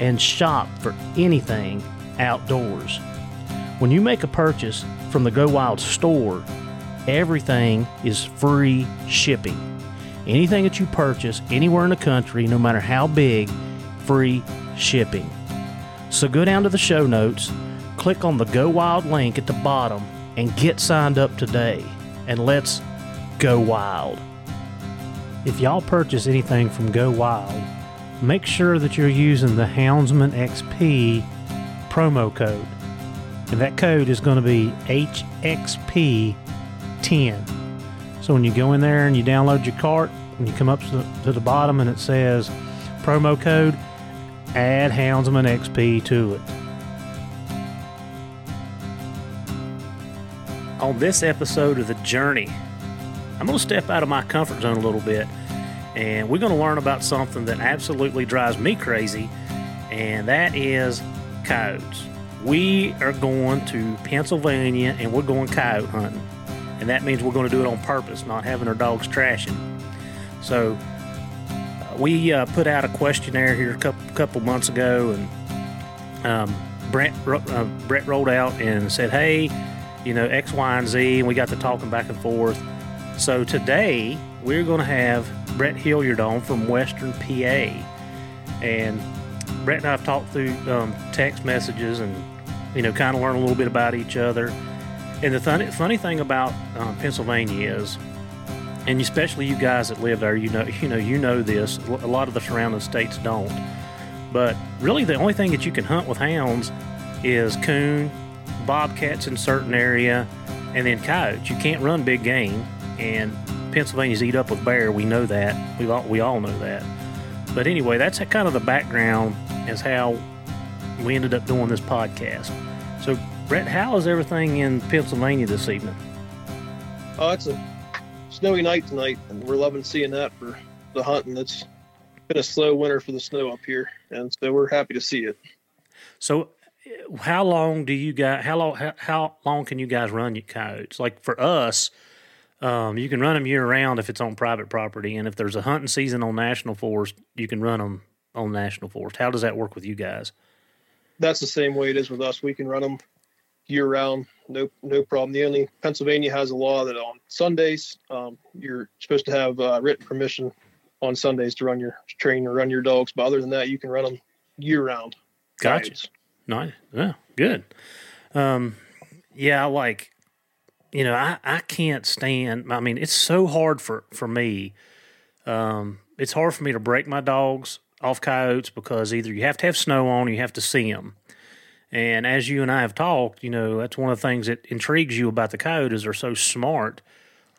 and shop for anything outdoors. When you make a purchase from the Go Wild store, everything is free shipping. Anything that you purchase anywhere in the country, no matter how big, free shipping. So go down to the show notes, click on the Go Wild link at the bottom, and get signed up today. And let's go wild. If y'all purchase anything from Go Wild, make sure that you're using the Houndsman XP promo code. And that code is going to be HXP10. So when you go in there and you download your cart, and you come up to the, to the bottom and it says promo code, add Houndsman XP to it. On this episode of The Journey, I'm going to step out of my comfort zone a little bit and we're going to learn about something that absolutely drives me crazy, and that is coyotes. We are going to Pennsylvania and we're going coyote hunting, and that means we're going to do it on purpose, not having our dogs trashing. So, uh, we uh, put out a questionnaire here a couple, couple months ago, and um, Brent, uh, Brett rolled out and said, Hey, you know, X, Y, and Z, and we got to talking back and forth. So, today we're going to have Brett Hilliard on from Western PA. And Brett and I have talked through um, text messages and, you know, kind of learn a little bit about each other. And the funny, funny thing about um, Pennsylvania is, and especially you guys that live there, you know, you know, you know this. A lot of the surrounding states don't. But really, the only thing that you can hunt with hounds is coon, bobcats in certain area, and then coyotes. You can't run big game, and Pennsylvania's eat up with bear. We know that. We all, we all know that. But anyway, that's kind of the background as how we ended up doing this podcast. So, Brett, how is everything in Pennsylvania this evening? Oh, it's a snowy night tonight, and we're loving seeing that for the hunting. It's been a slow winter for the snow up here, and so we're happy to see it. So, how long do you guys? How long? How, how long can you guys run your coyotes? Like for us, um, you can run them year round if it's on private property, and if there's a hunting season on national forest, you can run them on national forest. How does that work with you guys? That's the same way it is with us. We can run them year round, no no problem. The only Pennsylvania has a law that on Sundays um, you're supposed to have uh, written permission on Sundays to run your train or run your dogs. But other than that, you can run them year round. Gotcha. Nice. Yeah, good. Um, yeah, like you know, I, I can't stand. I mean, it's so hard for for me um, it's hard for me to break my dogs off coyotes because either you have to have snow on, or you have to see them. And as you and I have talked, you know that's one of the things that intrigues you about the coyotes. They're so smart.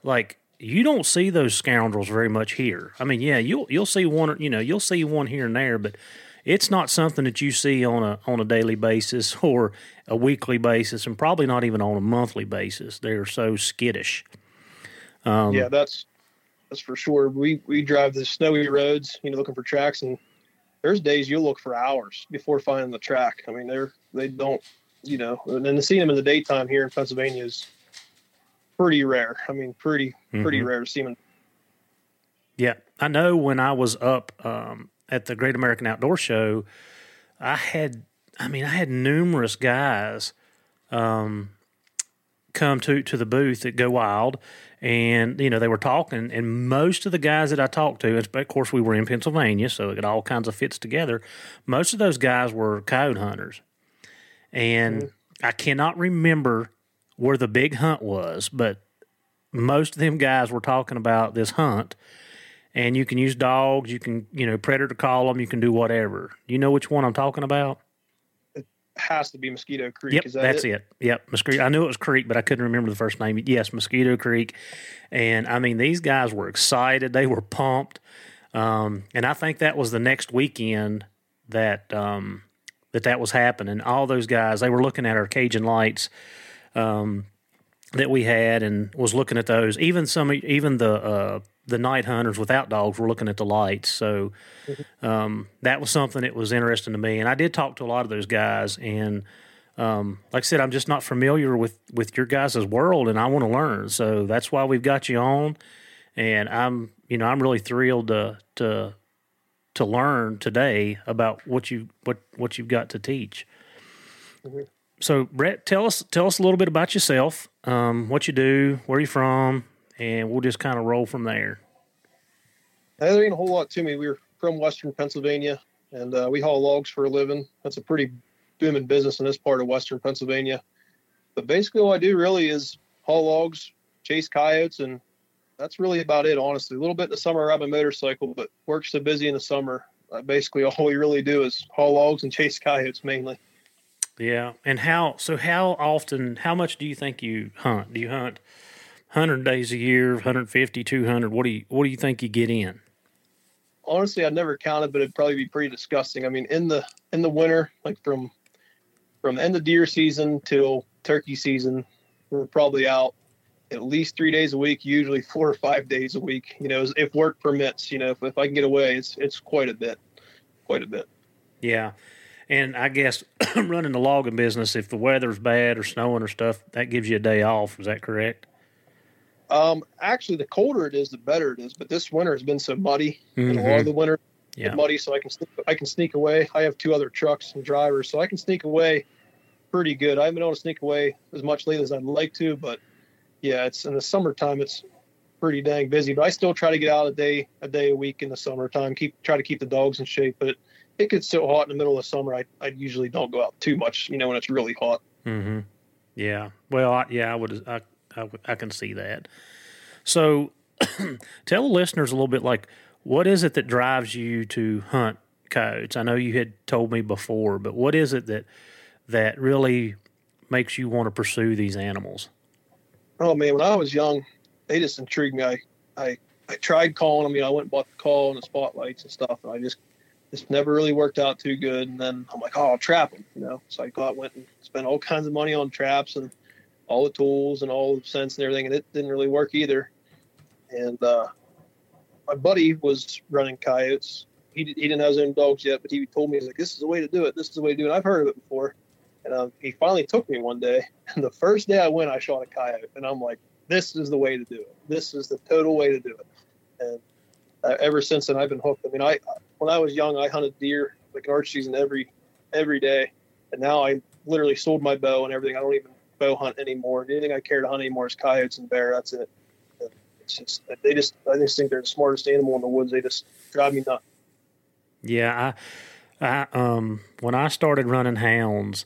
Like you don't see those scoundrels very much here. I mean, yeah, you'll you'll see one, you know, you'll see one here and there, but it's not something that you see on a on a daily basis or a weekly basis, and probably not even on a monthly basis. They're so skittish. Um, yeah, that's that's for sure. We we drive the snowy roads, you know, looking for tracks, and there's days you'll look for hours before finding the track. I mean, they're they don't, you know, and then seeing them in the daytime here in Pennsylvania is pretty rare. I mean, pretty pretty mm-hmm. rare to see them. Yeah, I know when I was up um, at the Great American Outdoor Show, I had, I mean, I had numerous guys um, come to to the booth at Go Wild, and you know they were talking, and most of the guys that I talked to, and of course we were in Pennsylvania, so it all kinds of fits together. Most of those guys were coyote hunters, and mm-hmm. I cannot remember where the big hunt was, but most of them guys were talking about this hunt and you can use dogs. You can, you know, predator call them. You can do whatever. You know which one I'm talking about? It has to be Mosquito Creek. Yep, that that's it? it? Yep, Mosquito. I knew it was Creek, but I couldn't remember the first name. Yes, Mosquito Creek. And I mean, these guys were excited. They were pumped. Um, and I think that was the next weekend that um, that that was happening. All those guys, they were looking at our Cajun lights. Um, that we had and was looking at those. Even some, even the uh, the night hunters without dogs were looking at the lights. So mm-hmm. um, that was something that was interesting to me. And I did talk to a lot of those guys. And um, like I said, I'm just not familiar with with your guys' world, and I want to learn. So that's why we've got you on. And I'm, you know, I'm really thrilled to to to learn today about what you what what you've got to teach. Mm-hmm. So Brett, tell us tell us a little bit about yourself, um, what you do, where you're from, and we'll just kind of roll from there. There ain't a whole lot to me. We're from Western Pennsylvania, and uh, we haul logs for a living. That's a pretty booming business in this part of Western Pennsylvania. But basically, all I do really is haul logs, chase coyotes, and that's really about it. Honestly, a little bit in the summer I ride my motorcycle, but work's so busy in the summer. Uh, basically, all we really do is haul logs and chase coyotes mainly. Yeah, and how? So how often? How much do you think you hunt? Do you hunt 100 days a year, 150, 200? What do you what do you think you get in? Honestly, I've never counted, but it'd probably be pretty disgusting. I mean, in the in the winter, like from from the end of deer season till turkey season, we're probably out at least three days a week, usually four or five days a week. You know, if work permits. You know, if, if I can get away, it's it's quite a bit, quite a bit. Yeah, and I guess running the logging business, if the weather's bad or snowing or stuff, that gives you a day off. Is that correct? Um, actually, the colder it is, the better it is. But this winter has been so muddy, mm-hmm. and a lot of the winter yeah. muddy, so I can sneak, I can sneak away. I have two other trucks and drivers, so I can sneak away pretty good. I haven't been able to sneak away as much lately as I'd like to, but yeah, it's in the summertime. It's pretty dang busy, but I still try to get out a day a day a week in the summertime. Keep try to keep the dogs in shape, but it gets so hot in the middle of summer. I I usually don't go out too much, you know, when it's really hot. Mm-hmm. Yeah. Well, I, yeah, I would. I I, I can see that. So, tell the listeners a little bit like what is it that drives you to hunt coyotes? I know you had told me before, but what is it that that really makes you want to pursue these animals? Oh man, when I was young, they just intrigued me. I I, I tried calling them. You know, I went and bought the call and the spotlights and stuff, and I just just never really worked out too good. And then I'm like, oh, I'll trap them. You know, so I got went and spent all kinds of money on traps and all the tools and all the scents and everything, and it didn't really work either. And uh, my buddy was running coyotes. He, he didn't have his own dogs yet, but he told me, he's like, this is the way to do it. This is the way to do it. I've heard of it before. And um, he finally took me one day. And the first day I went, I shot a coyote. And I'm like, this is the way to do it. This is the total way to do it. And uh, ever since then, I've been hooked. I mean, I when I was young, I hunted deer like an arch season every every day. And now I literally sold my bow and everything. I don't even bow hunt anymore. The only thing I care to hunt anymore is coyotes and bear. That's it. It's just they just I just think they're the smartest animal in the woods. They just drive me nuts. Yeah, I, I um when I started running hounds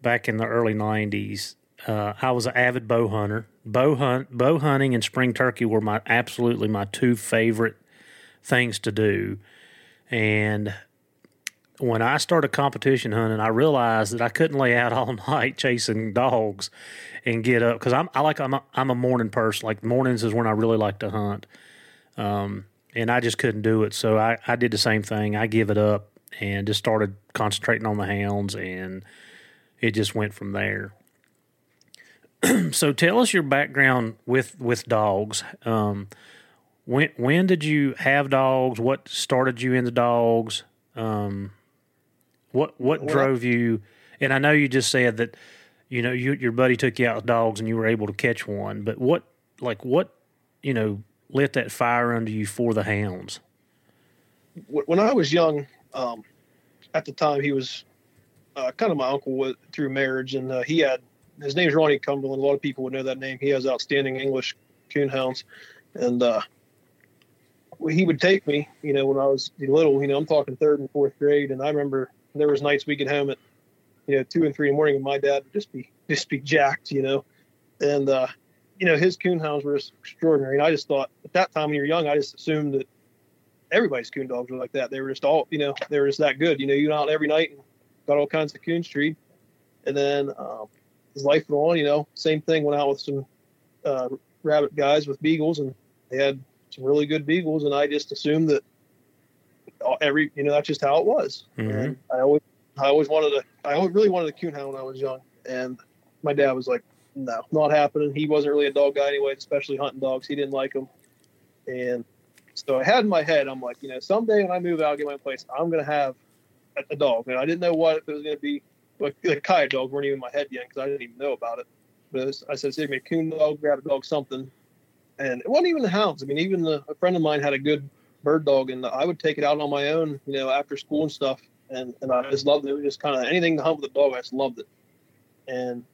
back in the early '90s, uh, I was an avid bow hunter. Bow hunt, bow hunting, and spring turkey were my absolutely my two favorite things to do. And when I started competition hunting, I realized that I couldn't lay out all night chasing dogs and get up because I'm I like I'm a, I'm a morning person. Like mornings is when I really like to hunt, um, and I just couldn't do it. So I I did the same thing. I give it up and just started concentrating on the hounds, and it just went from there. so tell us your background with with dogs. Um, when when did you have dogs? What started you into dogs? Um, what what drove you? And I know you just said that you know you, your buddy took you out with dogs and you were able to catch one. But what like what you know lit that fire under you for the hounds? When I was young, um, at the time he was uh, kind of my uncle through marriage, and uh, he had his name's Ronnie Cumberland. A lot of people would know that name. He has outstanding English coonhounds, and uh, he would take me. You know, when I was little, you know, I'm talking third and fourth grade, and I remember there was nights we get home at you know two and three in the morning, and my dad would just be just be jacked, you know, and uh, you know his coon hounds were just extraordinary. And I just thought at that time when you're young, I just assumed that everybody's coon dogs were like that. They were just all, you know, they were just that good. You know, you went out every night and got all kinds of coon treed. And then um, as life went on, you know, same thing. Went out with some uh, rabbit guys with beagles, and they had some really good beagles. And I just assumed that every, you know, that's just how it was. Mm-hmm. And I always, I always wanted a, I always really wanted a coon hound when I was young. And my dad was like, no, not happening. He wasn't really a dog guy anyway, especially hunting dogs. He didn't like them. And so I had in my head, I'm like, you know, someday when I move out, get my place, I'm gonna have a, a dog. And I didn't know what it was gonna be. Like the coyote dogs weren't even in my head yet because I didn't even know about it. But it was, I said, save me a coon dog, grab a dog, something. And it wasn't even the hounds. I mean, even the, a friend of mine had a good bird dog, and I would take it out on my own, you know, after school and stuff. And and I just loved it. It was just kind of anything to hunt with a dog. I just loved it. And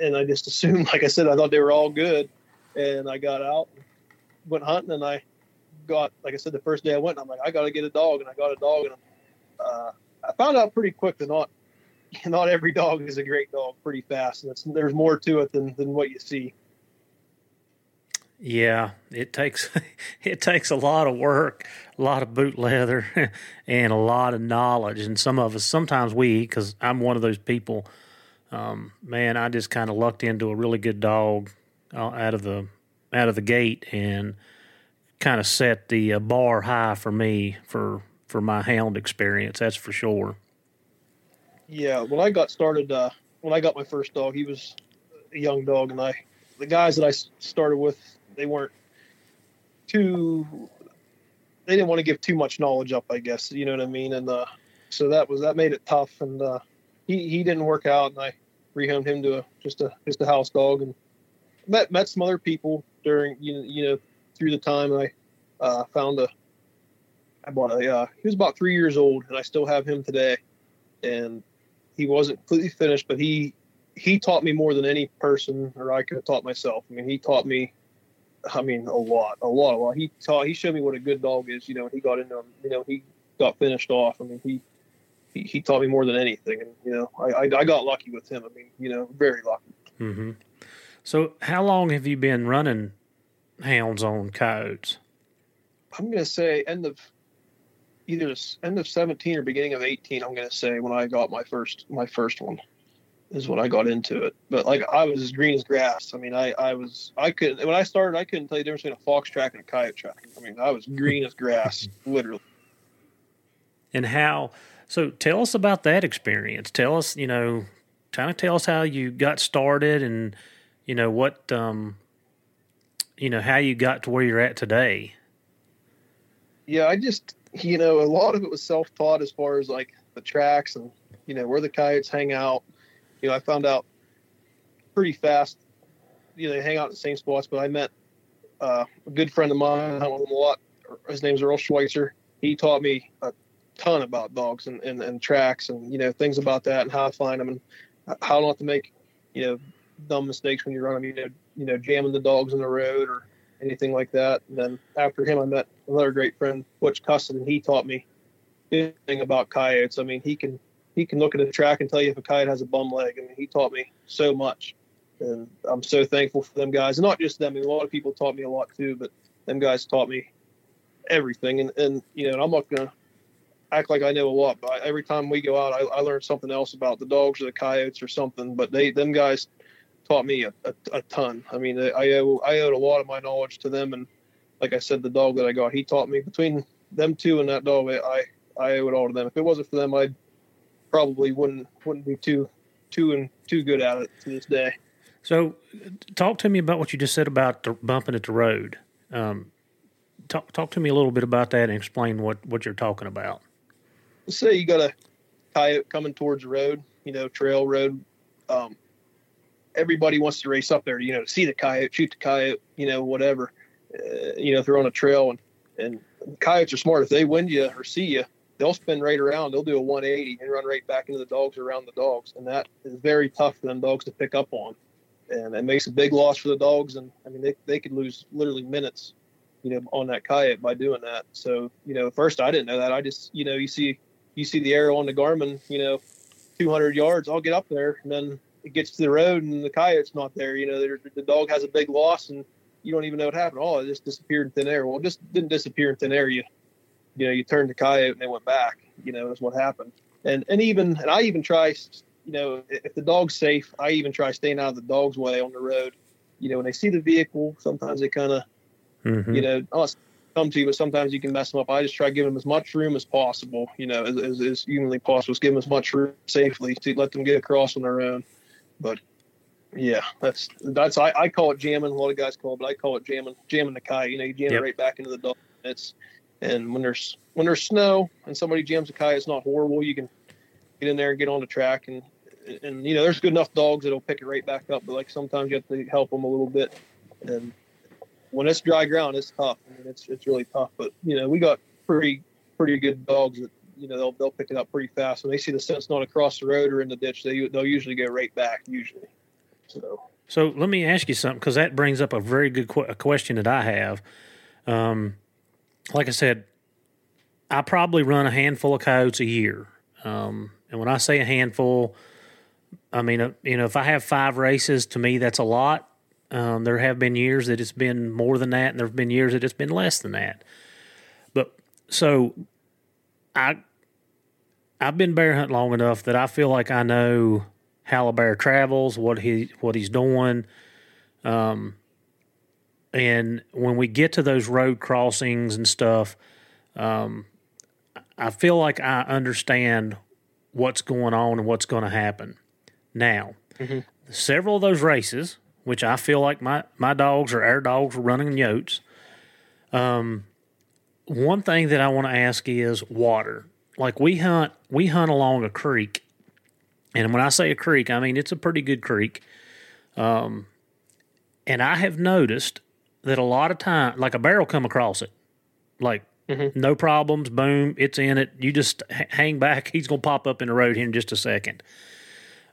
and I just assumed, like I said, I thought they were all good. And I got out, went hunting and I got, like I said, the first day I went, I'm like, I got to get a dog, and I got a dog, and uh, I found out pretty quick that not not every dog is a great dog pretty fast, and there's more to it than than what you see. Yeah, it takes it takes a lot of work, a lot of boot leather, and a lot of knowledge. And some of us, sometimes we, because I'm one of those people. Um, man, I just kind of lucked into a really good dog uh, out of the out of the gate and kind of set the uh, bar high for me for for my hound experience. That's for sure. Yeah, when I got started, uh, when I got my first dog, he was a young dog, and I the guys that I started with, they weren't too. They didn't want to give too much knowledge up, I guess. You know what I mean? And uh, so that was that made it tough. And uh, he he didn't work out, and I rehomed him to a, just a just a house dog, and met met some other people during you you know through the time I uh, found a I bought a uh, he was about three years old and I still have him today and he wasn't completely finished but he he taught me more than any person or I could have taught myself I mean he taught me I mean a lot a lot a lot he taught he showed me what a good dog is you know he got into him you know he got finished off I mean he he, he taught me more than anything and you know I, I, I got lucky with him I mean you know very lucky mm-hmm. So, how long have you been running hounds on coyotes? I'm going to say end of either end of 17 or beginning of 18. I'm going to say when I got my first my first one is when I got into it. But like I was as green as grass. I mean, I I was I could when I started I couldn't tell you the difference between a fox track and a coyote track. I mean, I was green as grass, literally. And how? So tell us about that experience. Tell us, you know, kind of tell us how you got started and you know what um, you know how you got to where you're at today. Yeah, I just you know a lot of it was self taught as far as like the tracks and you know where the coyotes hang out. You know, I found out pretty fast. You know, they hang out in the same spots. But I met uh, a good friend of mine. I know him a lot. His name's Earl Schweitzer. He taught me a ton about dogs and, and, and tracks and you know things about that and how to find them and how not to make you know dumb mistakes when you run them, you know, you know, jamming the dogs in the road or anything like that. And then after him, I met another great friend, Butch Cusson, and he taught me anything about coyotes. I mean, he can he can look at a track and tell you if a coyote has a bum leg. I mean, he taught me so much, and I'm so thankful for them guys. And not just them. I mean, a lot of people taught me a lot too, but them guys taught me everything. And, and you know, and I'm not to act like I know a lot, but every time we go out, I, I learn something else about the dogs or the coyotes or something. But they, them guys taught me a, a, a ton. I mean, I owe, I owed a lot of my knowledge to them. And like I said, the dog that I got, he taught me between them two and that dog. I, I owe it all to them. If it wasn't for them, I probably wouldn't, wouldn't be too, too and too good at it to this day. So, talk to me about what you just said about the bumping at the road. Um, talk talk to me a little bit about that and explain what what you're talking about. Let's say you got a coyote coming towards the road, you know, trail road. Um, everybody wants to race up there, you know, to see the coyote, shoot the coyote, you know, whatever. Uh, you know, if they're on a trail and and coyotes are smart. If they wind you or see you, they'll spin right around. They'll do a 180 and run right back into the dogs around the dogs, and that is very tough for them dogs to pick up on and it makes a big loss for the dogs. And I mean, they, they could lose literally minutes, you know, on that coyote by doing that. So, you know, first I didn't know that. I just, you know, you see, you see the arrow on the Garmin, you know, 200 yards, I'll get up there and then it gets to the road and the coyote's not there. You know, the dog has a big loss and you don't even know what happened. Oh, it just disappeared in thin air. Well, it just didn't disappear in thin air. You, you know, you turned the coyote and they went back, you know, is what happened. And, and even, and I even try you know, if the dog's safe, I even try staying out of the dog's way on the road. You know, when they see the vehicle, sometimes they kind of, mm-hmm. you know, come to you, but sometimes you can mess them up. I just try give them as much room as possible, you know, as, as, as humanly possible. Just give them as much room safely to let them get across on their own. But yeah, that's that's I, I call it jamming. A lot of guys call it, but I call it jamming, jamming the kite. You know, you jam yep. it right back into the dog. It's and when there's when there's snow and somebody jams a kite, it's not horrible. You can get in there and get on the track and and you know, there's good enough dogs that'll pick it right back up, but like sometimes you have to help them a little bit. And when it's dry ground, it's tough. I mean, it's it's really tough. But you know, we got pretty pretty good dogs that you know they'll they'll pick it up pretty fast. When they see the scent's not across the road or in the ditch, they they'll usually go right back usually. So. So let me ask you something because that brings up a very good qu- a question that I have. Um, like I said, I probably run a handful of coyotes a year. Um, and when I say a handful, I mean, uh, you know, if I have five races, to me, that's a lot. Um, there have been years that it's been more than that, and there have been years that it's been less than that. But so I I've been bear hunting long enough that I feel like I know how a bear travels, what he what he's doing. Um, and when we get to those road crossings and stuff, um, I feel like I understand what's going on and what's going to happen. Now, mm-hmm. several of those races, which I feel like my, my dogs or our dogs were running yotes. Um, one thing that I want to ask is water. Like we hunt, we hunt along a creek, and when I say a creek, I mean it's a pretty good creek. Um, and I have noticed that a lot of time, like a barrel come across it, like mm-hmm. no problems, boom, it's in it. You just hang back, he's gonna pop up in the road here in just a second.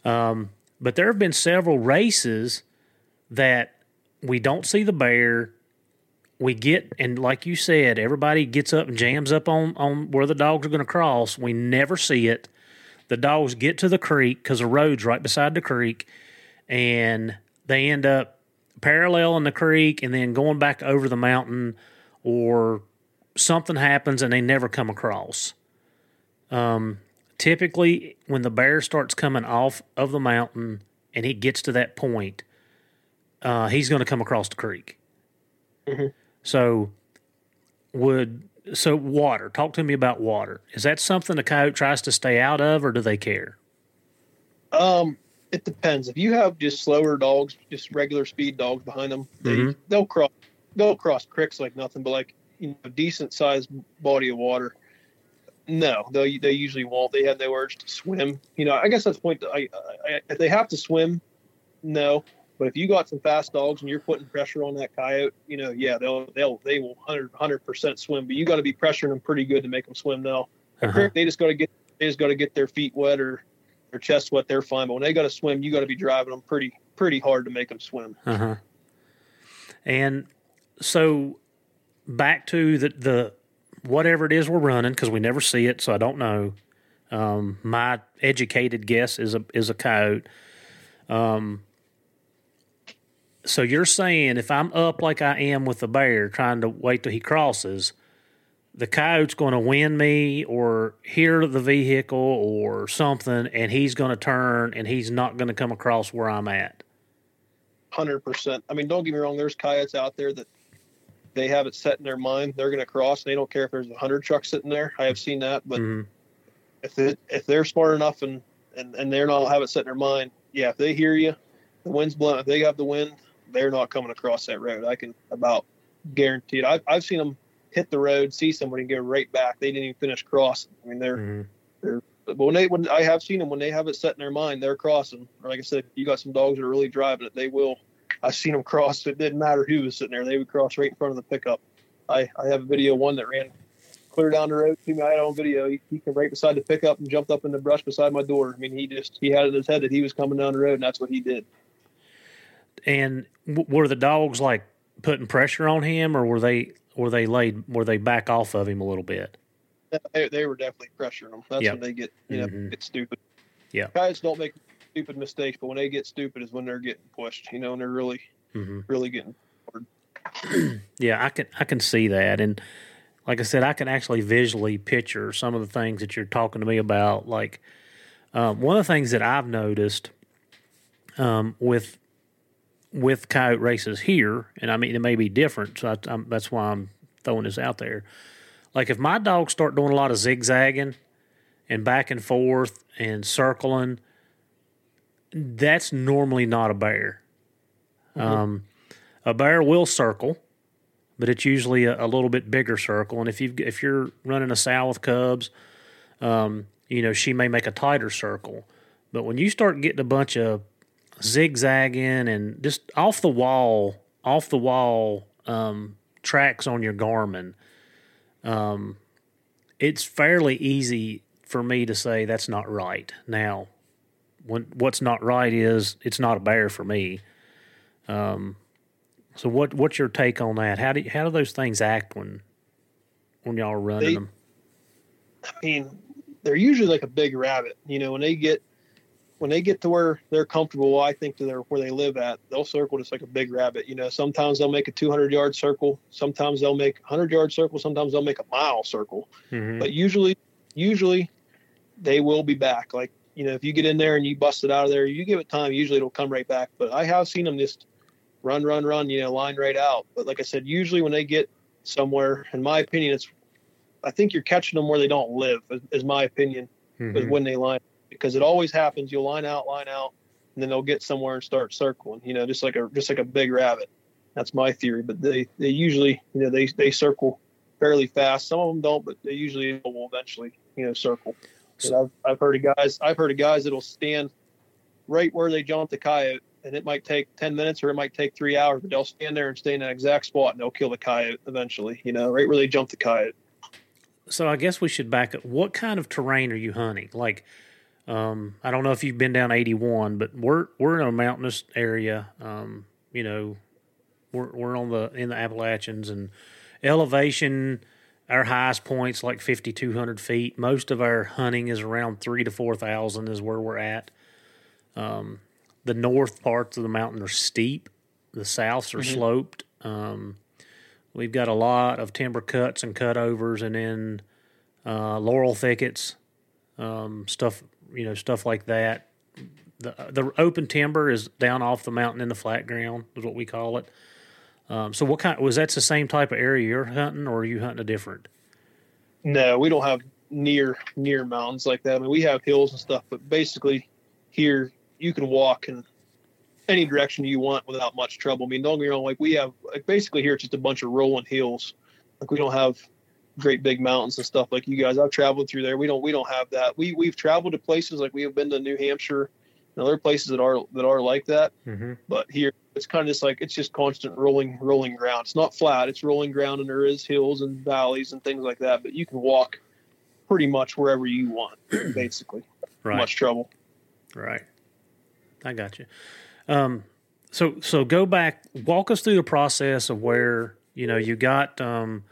Um, but there have been several races that we don't see the bear. We get and like you said, everybody gets up and jams up on on where the dogs are going to cross. We never see it. The dogs get to the creek because the road's right beside the creek, and they end up paralleling the creek and then going back over the mountain, or something happens and they never come across. Um, typically when the bear starts coming off of the mountain and he gets to that point, uh, he's going to come across the creek. Mm-hmm. So, would so water? Talk to me about water. Is that something a coyote tries to stay out of, or do they care? Um, it depends. If you have just slower dogs, just regular speed dogs behind them, they mm-hmm. they'll cross they'll cross creeks like nothing. But like you know, decent sized body of water, no, they they usually won't. They have no urge to swim. You know, I guess that's the point. I, I, if they have to swim, no. But if you got some fast dogs and you're putting pressure on that coyote, you know, yeah, they'll they'll they will 100 percent swim. But you got to be pressuring them pretty good to make them swim. Now, uh-huh. they just got to get they just got to get their feet wet or their chest wet. They're fine. But when they got to swim, you got to be driving them pretty pretty hard to make them swim. Uh huh. And so back to the the whatever it is we're running because we never see it, so I don't know. Um, my educated guess is a is a coyote. Um, so you're saying if I'm up like I am with the bear, trying to wait till he crosses, the coyote's going to win me or hear the vehicle or something, and he's going to turn and he's not going to come across where I'm at. Hundred percent. I mean, don't get me wrong. There's coyotes out there that they have it set in their mind they're going to cross. And they don't care if there's a hundred trucks sitting there. I have seen that, but Mhm. if it, if they're smart enough and, and and they're not have it set in their mind, yeah, if they hear you, the wind's blowing. If they have the wind, they're not coming across that road. I can about guarantee it. I've I've seen them hit the road, see somebody, and go right back. They didn't even finish crossing. I mean, they're Mhm. but when they when I have seen them when they have it set in their mind, they're crossing. Or like I said, you got some dogs that are really driving it. They will. I've seen them cross. It didn't matter who was sitting there. They would cross right in front of the pickup. I I have a video one that ran clear down the road to me. I had on video. He, he came right beside the pickup and jumped up in the brush beside my door. I mean, he just he had it in his head that he was coming down the road, and that's what he did. And w- were the dogs like putting pressure on him, or were they were they laid were they back off of him a little bit? They, they were definitely pressuring him. That's Yep. when they get you know Mhm. get stupid. Yeah. guys don't make stupid mistakes, but when they get stupid is when they're getting pushed. You know, and they're really hmm really getting Yeah, I can I can see that, and like I said, I can actually visually picture some of the things that you're talking to me about. Like um, one of the things that I've noticed um, with with coyote races here, and I mean it may be different, so I, I'm, that's why I'm throwing this out there. Like if my dogs start doing a lot of zigzagging and back and forth and circling, that's normally not a bear. Um, a bear will circle, but it's usually a, a little bit bigger circle. And if you if you're running a sow with cubs, um, you know she may make a tighter circle. But when you start getting a bunch of zigzagging and just off the wall, off the wall um, tracks on your Garmin, um, it's fairly easy for me to say that's not right. Now, when what's not right is it's not a bear for me. Um, so what what's your take on that? How do how do those things act when when y'all are running They- them? I mean, they're usually like a big rabbit. You know, when they get when they get to where they're comfortable, I think to their where they live at, they'll circle just like a big rabbit. You know, sometimes they'll make a 200 yard circle, sometimes they'll make 100 yard circle, sometimes they'll make a mile circle. Mhm. But usually, usually they will be back. Like you know, if you get in there and you bust it out of there, you give it time. Usually it'll come right back. But I have seen them just run, run, run. You know, line right out. But like I said, usually when they get somewhere, in my opinion, it's I think you're catching them where they don't live. Is, is my opinion is Mhm. when they line because it always happens. You'll line out, line out, and then they'll get somewhere and start circling. You know, just like a just like a big rabbit. That's my theory. But they they usually you know they they circle fairly fast. Some of them don't, but they usually will eventually you know circle. And I've I've heard of guys I've heard of guys that'll stand right where they jump the coyote. And it might take ten minutes, or it might take three hours, but they'll stand there and stay in that exact spot, and they'll kill the coyote eventually. You know, right where they jump the coyote. So I guess we should back up. What kind of terrain are you hunting? Like, um, I don't know if you've been down eighty one, but we're we're in a mountainous area. Um, you know, we're we're on the in the Appalachians and elevation. Our highest points like fifty two hundred feet. Most of our hunting is around three to four thousand is where we're at. Um, the north parts of the mountain are steep. The souths are sloped. Um, we've got a lot of timber cuts and cutovers, and then uh, laurel thickets, um, stuff you know, stuff like that. The the open timber is down off the mountain in the flat ground is what we call it. Um, so what kind was that the same type of area you're hunting, or are you hunting a different? No, we don't have near near mountains like that. I mean, we have hills and stuff, but basically here you can walk in any direction you want without much trouble. I mean, don't get me wrong. Like we have, like basically here it's just a bunch of rolling hills. Like we don't have great big mountains and stuff like you guys. I've traveled through there. We don't we don't have that. We we've traveled to places like we have been to New Hampshire and other places that are that are like that. Mm-hmm. But here it's kind of just like it's just constant rolling rolling ground. It's not flat. It's rolling ground, and there is hills and valleys and things like that. But you can walk pretty much wherever you want, basically. Right. Much trouble. Right. I got you. Um, so so go back, walk us through the process of where you know you got um,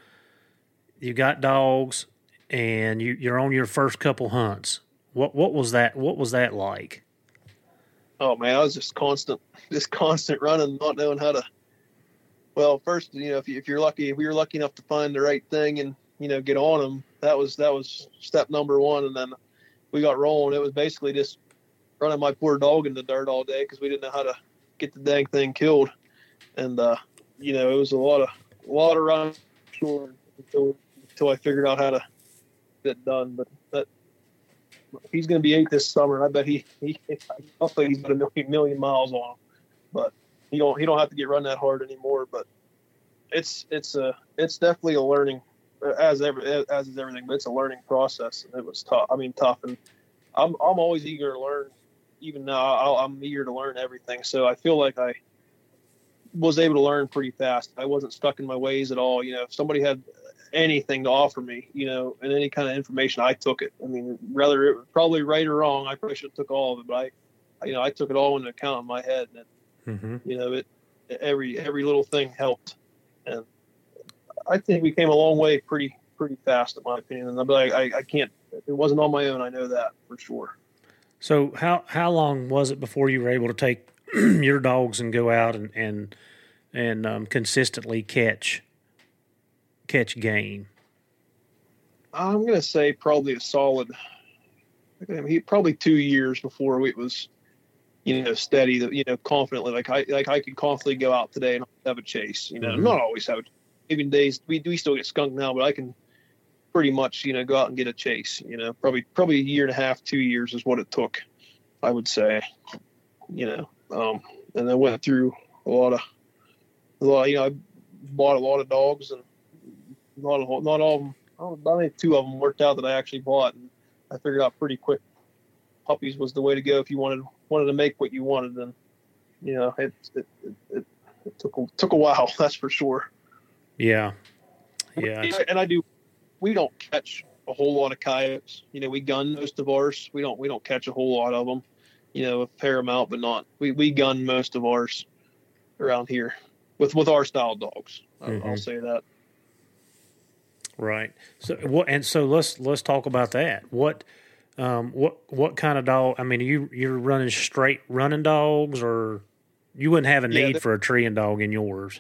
you got dogs, and you you're on your first couple hunts. What what was that? What was that like? Oh man, I was just constant, just constant running, not knowing how to. Well, first, you know, if, you, if you're lucky, if we were lucky enough to find the right thing and you know, get on them. That was that was step number one, and then we got rolling. It was basically just running my poor dog in the dirt all day because we didn't know how to get the dang thing killed, and uh, you know, it was a lot of a lot of running until I figured out how to get done. But that he's going to be eight this summer, I bet he he hopefully he's got a million million miles on him, but he don't he don't have to get run that hard anymore. But it's it's a it's definitely a learning as every as is everything, but it's a learning process, and it was tough. I mean, tough, and I'm I'm always eager to learn. Even now, i am eager to learn everything. So I feel like I was able to learn pretty fast. I wasn't stuck in my ways at all. You know, if somebody had anything to offer me, you know, and any kind of information, I took it. I mean, whether it was probably right or wrong, I probably should have took all of it, but I, you know, I took it all into account in my head, and mm-hmm. you know, it every every little thing helped, and I think we came a long way pretty pretty fast, in my opinion. And but I, I can't. It wasn't on my own. I know that for sure. So how how long was it before you were able to take your dogs and go out and and and um, consistently catch catch game? I'm gonna say probably a solid. I mean, probably two years before it was, you know, steady. You know, confidently. Like I like I could confidently go out today and have a chase. You know, mm-hmm. not always have. Even days we we still get skunked now, but I can pretty much you know go out and get a chase. You know, probably probably a year and a half, two years is what it took. I would say. You know, um, and then went through a lot of a lot. You know, I bought a lot of dogs and not a, not all of them. I think two of them worked out that I actually bought, and I figured out pretty quick puppies was the way to go if you wanted wanted to make what you wanted. And you know, it it, it, it, it took a, took a while, that's for sure. Yeah, yeah. And I do. We don't catch a whole lot of coyotes. You know, we gun most of ours. We don't we don't catch a whole lot of them. You know, a fair amount, but not. We we gun most of ours around here with with our style dogs. Mm-hmm. I'll say that. Right. So what? And so let's let's talk about that. What? Um, what what kind of dog? I mean, you you're running straight running dogs, or you wouldn't have a need yeah, for a treeing dog in yours?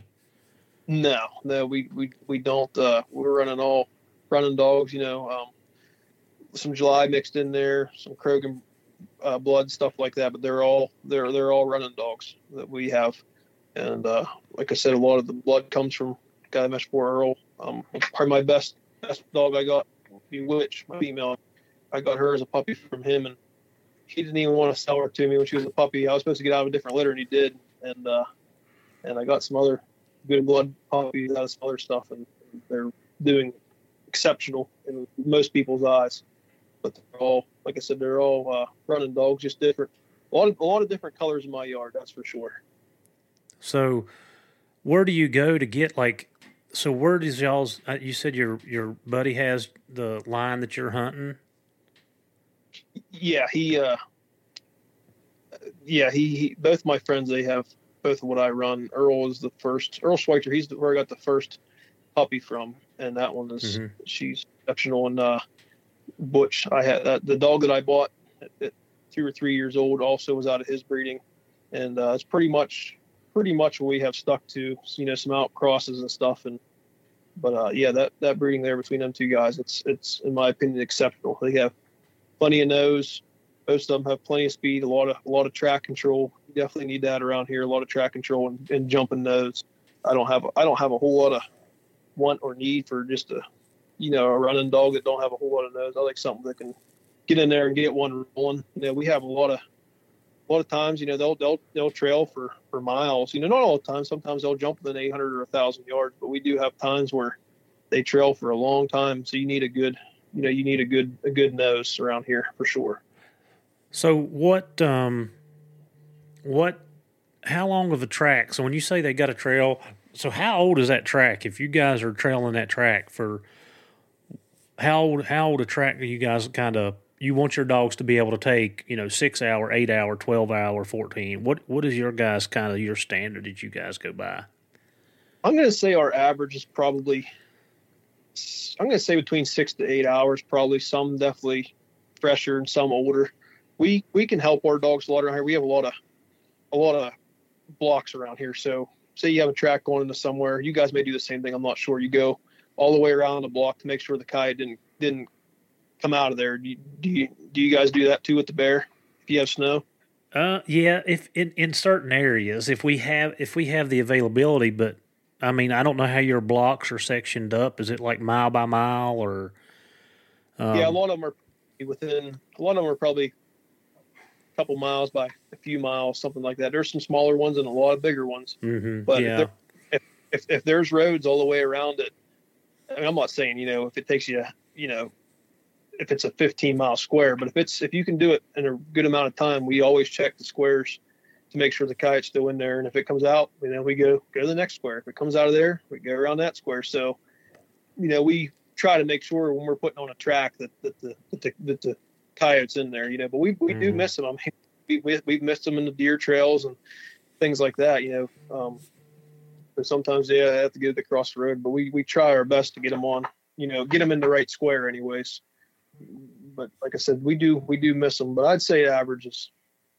No, no, we we we don't. Uh, we're running all running dogs. You know, um, some July mixed in there, some Krogan uh, blood stuff like that. But they're all they're they're all running dogs that we have, and uh, like I said, a lot of the blood comes from guy meshed for Earl. Um, probably my best best dog I got, Witch, my female. I got her as a puppy from him, and he didn't even want to sell her to me when she was a puppy. I was supposed to get out of a different litter, and he did. And uh, and I got some other good blood puppies out of some other stuff, and they're doing exceptional in most people's eyes. But they're all, like I said, they're all uh, running dogs, just different. A lot of a lot of different colors in my yard, that's for sure. So, where do you go to get like so where does y'all's? Uh, you said your your buddy has the line that you're hunting. Yeah, he. uh Yeah, he, he. Both my friends, they have both of what I run. Earl is the first. Earl Schweitzer, he's where I got the first puppy from, and that one is mm-hmm. she's exceptional. And uh, Butch, I had uh, the dog that I bought at, at, two or three years old, also was out of his breeding, and uh, it's pretty much pretty much what we have stuck to. You know, some out crosses and stuff, and but uh, yeah, that that breeding there between them two guys, it's it's in my opinion exceptional. They have plenty of nose. Most of them have plenty of speed, a lot of a lot of track control. You definitely need that around here. A lot of track control and, and jumping nose. I don't have I don't have a whole lot of want or need for just a you know a running dog that don't have a whole lot of nose. I like something that can get in there and get one rolling. You know, we have a lot of a lot of times, you know, they'll they'll they'll trail for for miles. You know, not all the time. Sometimes they'll jump within 800 or 1,000 yards, but we do have times where they trail for a long time. So you need a good, you know, you need a good a good nose around here for sure. So what um what how long of a track? So when you say they got a trail, so how old is that track? If you guys are trailing that track for how old how old a track do you guys kind of you want your dogs to be able to take, you know, six hour, eight hour, twelve hour, fourteen. What what is your guys kind of your standard that you guys go by? I'm going to say our average is probably. I'm going to say between six to eight hours. Probably some definitely fresher and some older. We we can help our dogs a lot around here. We have a lot of a lot of blocks around here. So say you have a track going into somewhere, you guys may do the same thing. I'm not sure. You go all the way around the block to make sure the coyote didn't didn't come out of there. Do you, do you do you guys do that too with the bear if you have snow? Uh, yeah, if in, in certain areas, if we have if we have the availability, but I mean, I don't know how your blocks are sectioned up. Is it like mile by mile or? Um, yeah, a lot of them are within. A lot of them are probably a couple miles by a few miles, something like that. There's some smaller ones and a lot of bigger ones. Mm-hmm, but yeah. if, if, if if there's roads all the way around it, I mean, I'm not saying you know if it takes you you know if it's a 15 mile square, but if it's if you can do it in a good amount of time, we always check the squares to make sure the kite's still in there. And if it comes out, then we go go to the next square. If it comes out of there, we go around that square. So, you know, we try to make sure when we're putting on a track that, that the that the, that the coyotes in there. You know, but we we mm. do miss them. I mean, we, we we've missed them in the deer trails and things like that. You know, um, but sometimes yeah, I have to get it across the road. But we we try our best to get them on. You know, get them in the right square, anyways. But like I said, we do we do miss them. But I'd say average is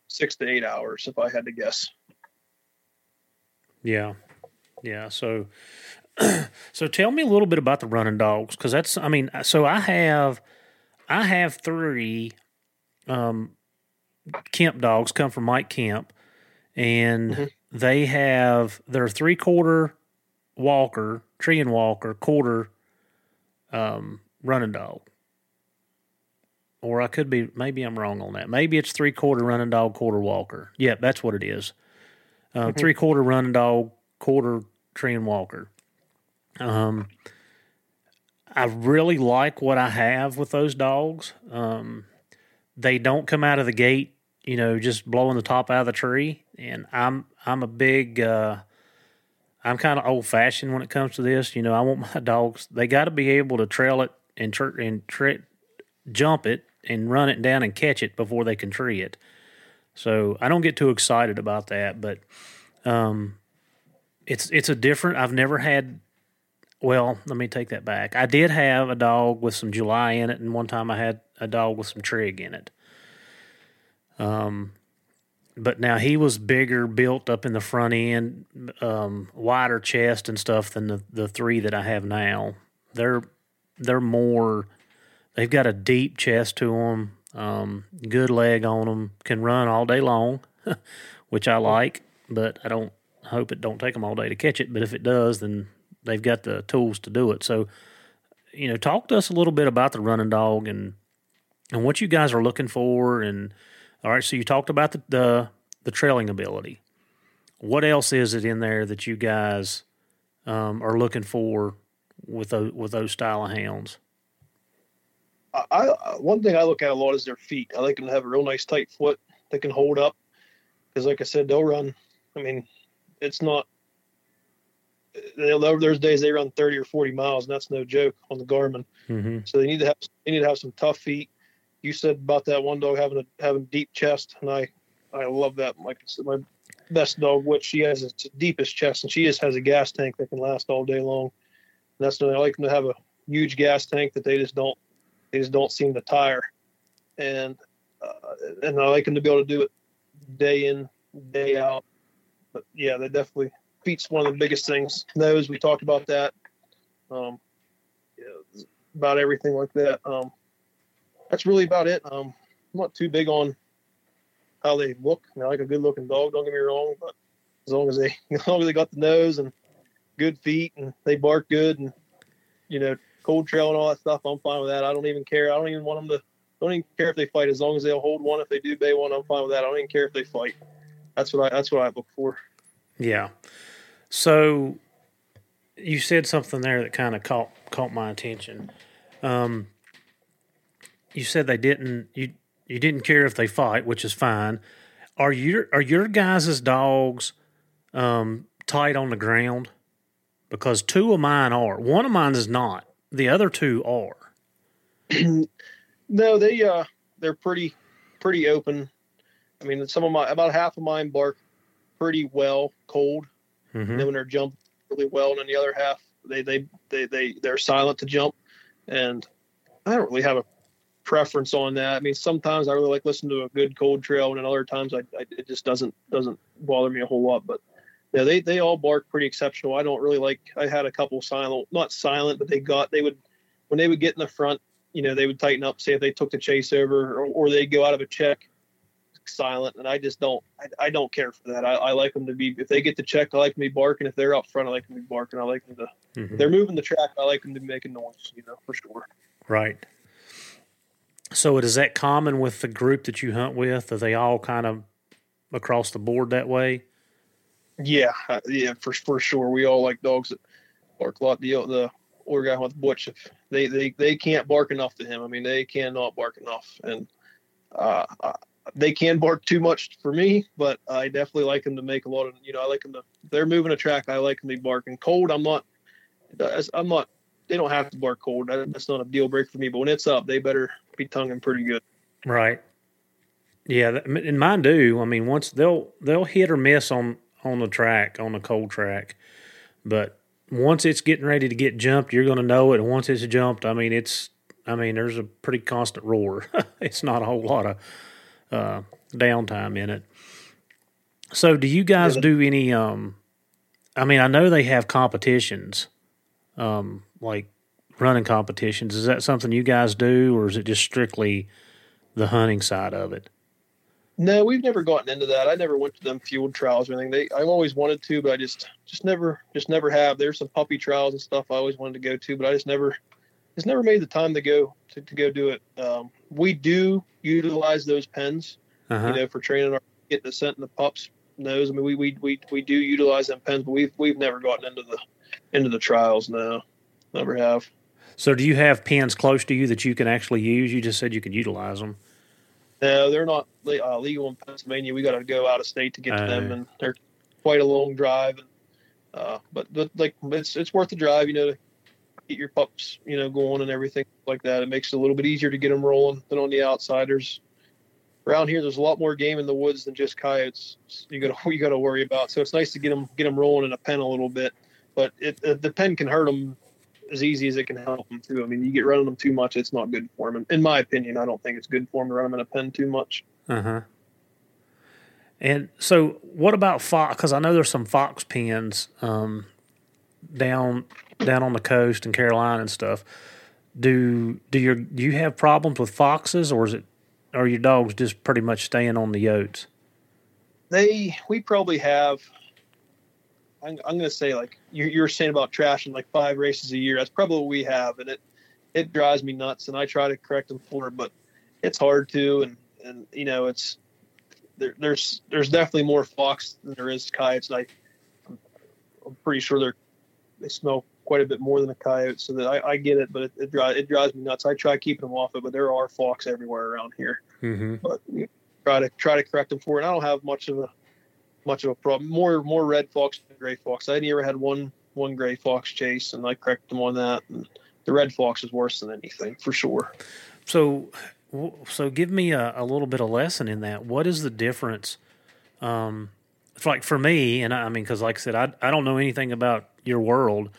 six to eight hours if I had to guess. Yeah, yeah. So, so tell me a little bit about the running dogs because that's I mean, so I have I have three um, Kemp dogs come from Mike Kemp, and mm-hmm. they have they're three quarter walker, Treeing Walker, quarter um, running dog or I could be maybe I'm wrong on that. Maybe it's three quarter running dog, quarter walker. Yep, yeah, that's what it is. Uh, mm-hmm. Three quarter running dog, quarter Treeing Walker. Um, I really like what I have with those dogs. Um, they don't come out of the gate, you know, just blowing the top out of the tree. And I'm I'm a big uh, I'm kind of old fashioned when it comes to this. You know, I want my dogs. They got to be able to trail it and tr- and tra- jump it and run it down and catch it before they can tree it. So I don't get too excited about that, but um, it's it's a different. I've never had. Well, let me take that back. I did have a dog with some July in it, and one time I had a dog with some Trigg in it. Um, but now he was bigger, built up in the front end, um, wider chest and stuff than the the three that I have now. They're they're more They've got a deep chest to them, um, good leg on them, can run all day long, which I like, but I don't hope it don't take them all day to catch it. But if it does, then they've got the tools to do it. So, you know, talk to us a little bit about the running dog and and what you guys are looking for. And all right, so you talked about the the, the trailing ability. What else is it in there that you guys um, are looking for with those, with those style of hounds? I, I, one thing I look at a lot is their feet. I like them to have a real nice tight foot that can hold up. Because, like I said, they'll run. I mean, it's not. There's days they run 30 or 40 miles, and that's no joke on the Garmin. Mm-hmm. So they need to have they need to have some tough feet. You said about that one dog having a having deep chest, and I I love that. Like I said, my best dog, what she has its the deepest chest, and she just has a gas tank that can last all day long. And that's I like them to have a huge gas tank that they just don't they just don't seem to tire, and uh, and I like them to be able to do it day in, day out. But yeah, they definitely feet's one of the biggest things. Nose, we talked about that. Um, yeah, about everything like that. Um, that's really about it. Um, I'm not too big on how they look. I like a good looking dog. Don't get me wrong, but as long as they, as long as they got the nose and good feet and they bark good and you know cold trail and all that stuff, I'm fine with that. I don't even care. I don't even want them to. Don't even care if they fight as long as they'll hold one. If they do bay one, I'm fine with that. I don't even care if they fight. That's what I. That's what I look for. Yeah. So you said something there that kind of caught caught my attention. Um, you said they didn't you you didn't care if they fight, which is fine. Are your are your guys' dogs um, tight on the ground? Because two of mine are. One of mine is not. The other two are. no, they uh they're pretty pretty open. I mean, some of my about half of mine bark pretty well cold. Mm-hmm. And then when they're jumping really well, and then the other half they they they they they're silent to jump. And I don't really have a preference on that. I mean, sometimes I really like listening to a good cold trail, and then other times I, I, it just doesn't doesn't bother me a whole lot. But Yeah, they they all bark pretty exceptional. I don't really like. I had a couple silent, not silent, but they got they would when they would get in the front. You know, they would tighten up. Say if they took the chase over, or, or they go out of a check silent, and I just don't. I, I don't care for that. I, I, like them to be. If they get the check, I like them to be barking. If they're up front, I like them to be barking. I like them to. Mm-hmm. They're moving the track. I like them to be making noise. You know, for sure. Right. So, is that common with the group that you hunt with? Are they all kind of across the board that way? Yeah, uh, yeah, for for sure. We all like dogs that bark a lot. The the older guy with Butch, they they they can't bark enough to him. I mean, they cannot bark enough, and uh, they can bark too much for me. But I definitely like them to make a lot of. You know, I like them to. They're moving a track. I like them to be barking cold. I'm not. I'm not. They don't have to bark cold. That's not a deal breaker for me. But when it's up, they better be tonguing pretty good. Right. Yeah, and mine do. I mean, once they'll they'll hit or miss on on the track on the cold track, but once it's getting ready to get jumped, you're going to know it. And once it's jumped, I mean, it's, I mean, there's a pretty constant roar. it's not a whole lot of uh, downtime in it. So, do you guys do any? Um, I mean, I know they have competitions, um, like running competitions. Is that something you guys do, or is it just strictly the hunting side of it? No, we've never gotten into that. I never went to them field trials or anything. They, I've always wanted to, but I just, just never, just never have. There's some puppy trials and stuff I always wanted to go to, but I just never, just never made the time to go to, to go do it. Um, we do utilize those pens, uh-huh. you know, for training our getting the scent in the pups nose. I mean, we, we, we, we do utilize them pens, but we've, we've never gotten into the, into the trials. No, never have. So do you have pens close to you that you can actually use? You just said you could utilize them. No, they're not uh, legal in Pennsylvania. We got to go out of state to get to them, and they're quite a long drive. And, uh, but, but like it's it's worth the drive, you know, to get your pups, you know, going and everything like that. It makes it a little bit easier to get them rolling than on the outsiders. Around here, there's a lot more game in the woods than just coyotes. You got to you got to worry about. So it's nice to get them get them rolling in a pen a little bit, but it, the pen can hurt them as easy as it can help them too. I mean, you get running them too much, it's not good for them. In my opinion, I don't think it's good for them to run them in a pen too much. Uh huh. And so, what about fox? Because I know there's some fox pens um, down down on the coast in Carolina and stuff. Do do your do you have problems with foxes, or is it are your dogs just pretty much staying on the yotes? They we probably have I'm, I'm going to say like you're, you're saying about trashing like five races a year. That's probably what we have, and it it drives me nuts. And I try to correct them for it, but it's hard to. And and you know it's there, there's there's definitely more fox than there is coyotes. And I I'm, I'm pretty sure they're they smell quite a bit more than a coyote. So that I, I get it, but it, it, drives it drives me nuts. I try keeping them off it, but there are fox everywhere around here. Mm-hmm. But try to try to correct them for it. I don't have much of a much of a problem. More more red fox than gray fox. I never had one one gray fox chase, and I corrected them on that. And the red fox is worse than anything for sure. So, so give me a, a little bit of lesson in that. What is the difference? Um, like for me, and I, I mean, because like I said, I I don't know anything about your world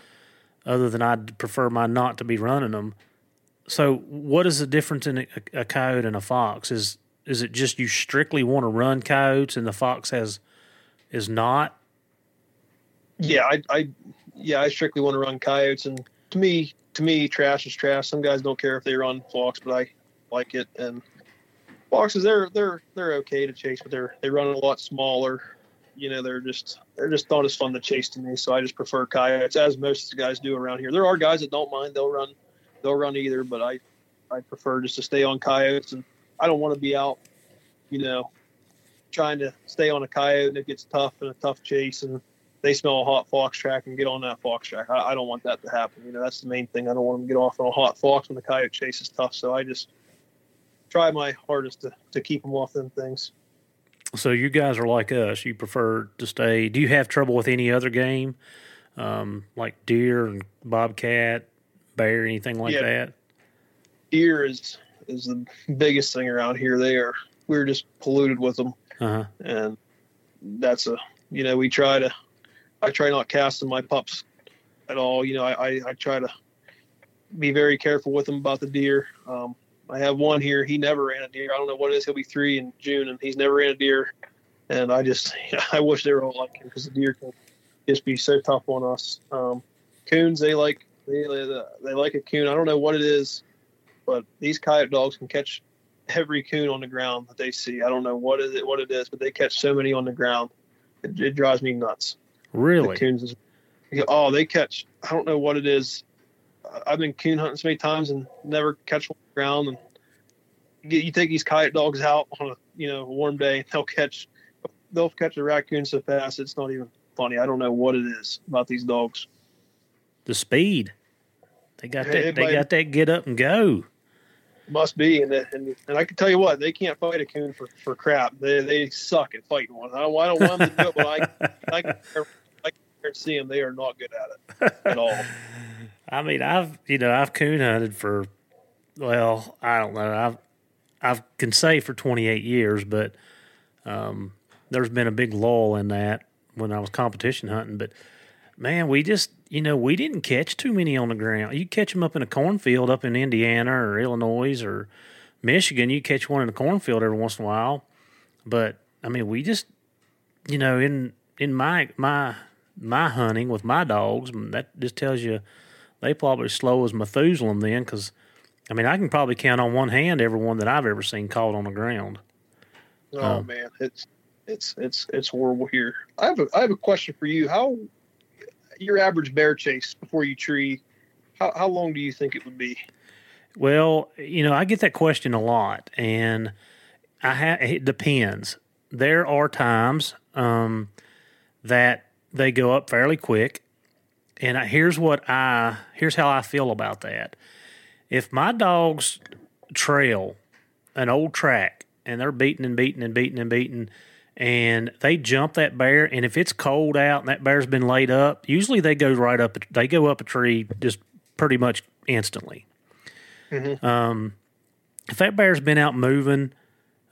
other than I'd prefer my not to be running them. So, what is the difference in a, a coyote and a fox? Is is it just you strictly want to run coyotes and the fox has is not? Yeah, I, I yeah, I strictly want to run coyotes, and to me, to me, trash is trash. Some guys don't care if they run fox, but I like it. And foxes, they're they're they're okay to chase, but they're they run a lot smaller. You know, they're just they're just not as fun to chase to me. So I just prefer coyotes, as most of the guys do around here. There are guys that don't mind; they'll run, they'll run either. But I I prefer just to stay on coyotes, and I don't want to be out, you know, trying to stay on a coyote and it gets tough and a tough chase and they smell a hot fox track and get on that fox track. I, I, don't want that to happen. You know, that's the main thing. I don't want them to get off on a hot fox when the coyote chase is tough. So I just try my hardest to, to keep them off them things. So you guys are like us. You prefer to stay. Do you have trouble with any other game, um, like deer and bobcat, bear, anything like yeah. that? Deer is is the biggest thing around here. They are we're just polluted with them uh-huh. and that's a you know we try to I try not casting my pups at all. You know I, I, I try to be very careful with them about the deer. Um, I have one here. He never ran a deer. I don't know what it is. He'll be three in June, and he's never ran a deer and I just I wish they were all like him because the deer can just be so tough on us. Um, coons they like they, they like a coon. I don't know what it is, but these coyote dogs can catch every coon on the ground that they see. I don't know what is it what it is, but they catch so many on the ground. It, it drives me nuts. Really? The coons is, oh, they catch. I don't know what it is. I've been coon hunting so many times and never catch one on the ground. And you, you take these coyote dogs out on a you know warm day, they'll catch they'll catch a raccoon so fast it's not even funny. I don't know what it is about these dogs. The speed. They got that. They got that. Get up and go. Must be, and, and and I can tell you what, they can't fight a coon for, for crap. They they suck at fighting one. I don't, I don't want them to do it, but I I can, I can see them. They are not good at it at all. I mean, I've you know I've coon hunted for well, I don't know. I've I can say for 28 years, but um, there's been a big lull in that when I was competition hunting. But man, we just you know we didn't catch too many on the ground. You catch them up in a cornfield up in Indiana or Illinois or Michigan. You catch one in a cornfield every once in a while, but I mean we just you know in in my my my hunting with my dogs that just tells you they probably slow as Methuselah then because. I mean, I can probably count on one hand every one that I've ever seen caught on the ground. Oh um, man, it's it's it's it's horrible here. I have a I have a question for you. How your average bear chase before you tree? How how long do you think it would be? Well, you know, I get that question a lot, and I ha- it depends. There are times um, that they go up fairly quick, and I, here's what I here's how I feel about that. If my dogs trail an old track and they're beating and beating and beating and beating and they jump that bear and if it's cold out and that bear's been laid up usually they go right up they go up a tree just pretty much instantly. Mm-hmm. um, if that bear's been out moving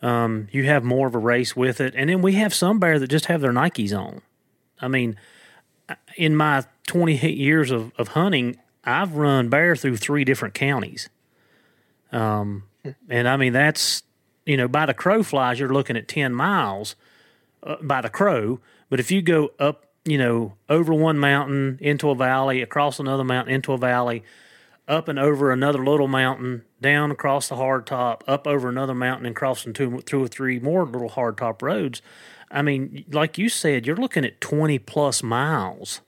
um, you have more of a race with it. And then we have some bear that just have their nikes on. I mean in my 28 years of, of hunting i've run bear through three different counties. Um, hmm. and i mean that's you know by the crow flies you're looking at 10 miles uh, by the crow. But if you go up, you know, over one mountain into a valley, across another mountain into a valley, up and over another little mountain, down across the hard top, up over another mountain, and crossing two, two or three more little hard top roads. I mean, like you said, you're looking at 20 plus miles.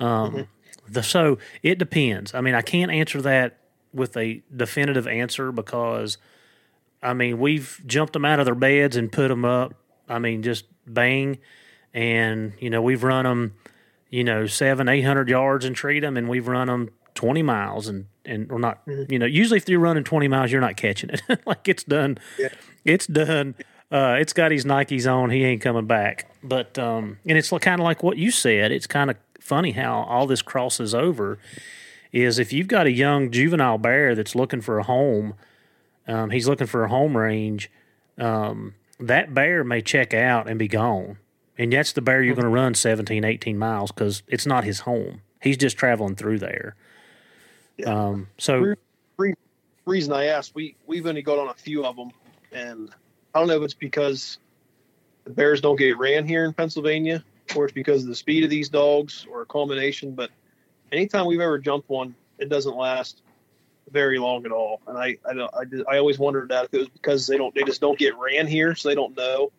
Um, mm-hmm. the, so it depends. I mean, I can't answer that with a definitive answer because, I mean, we've jumped them out of their beds and put them up I mean, just bang. And, you know, we've run them, you know, seven, 800 yards and treat them, and we've run them 20 miles and, and we're not, mm-hmm. you know, usually if you're running 20 miles, you're not catching it. like it's done. Yeah. It's done. Uh, it's got his Nikes on. He ain't coming back. But, um, and it's kind of like what you said. It's kind of funny how all this crosses over is if you've got a young juvenile bear that's looking for a home, um, he's looking for a home range. Um, that bear may check out and be gone. And that's the bear you're mm-hmm. going to run 17, 18 miles because it's not his home. He's just traveling through there. Yeah. Um, so, reason I asked, we we've only got on a few of them, and I don't know if it's because the bears don't get ran here in Pennsylvania, or it's because of the speed of these dogs, or a combination. But anytime we've ever jumped one, it doesn't last very long at all. And I I don't, I, I always wondered that if it was because they don't they just don't get ran here, so they don't know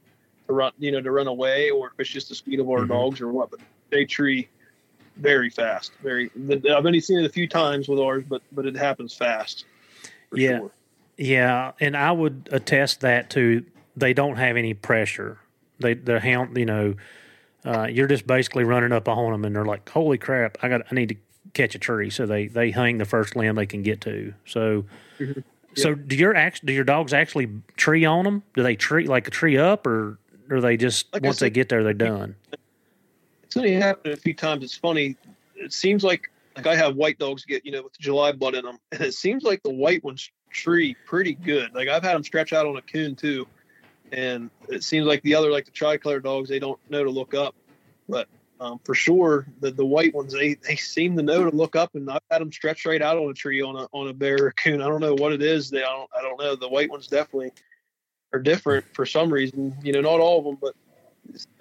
to run you know to run away, or if it's just the speed of our mm-hmm. dogs or what. But they tree very fast. Very. I've only seen it a few times with ours, but but it happens fast. Yeah. Sure. Yeah, and I would attest that to they don't have any pressure. They they're hound, you know, uh, you're just basically running up on them, and they're like, "Holy crap! I got I need to catch a tree, so they they hang the first limb they can get to. So, mm-hmm. so do your act do your dogs actually tree on them? Do they tree like a tree up, or or they just like once said, they get there they're done? It's only happened a few times. It's funny. It seems like like I have white dogs get you know with July blood in them, and it seems like the white ones tree pretty good. Like I've had them stretch out on a coon too, and it seems like the other like the tricolor dogs they don't know to look up, but um, for sure, the the white ones they they seem to know to look up, and I've had them stretch right out on a tree on a on a bear or coon. I don't know what it is. They I don't I don't know. The white ones definitely are different for some reason. You know, not all of them, but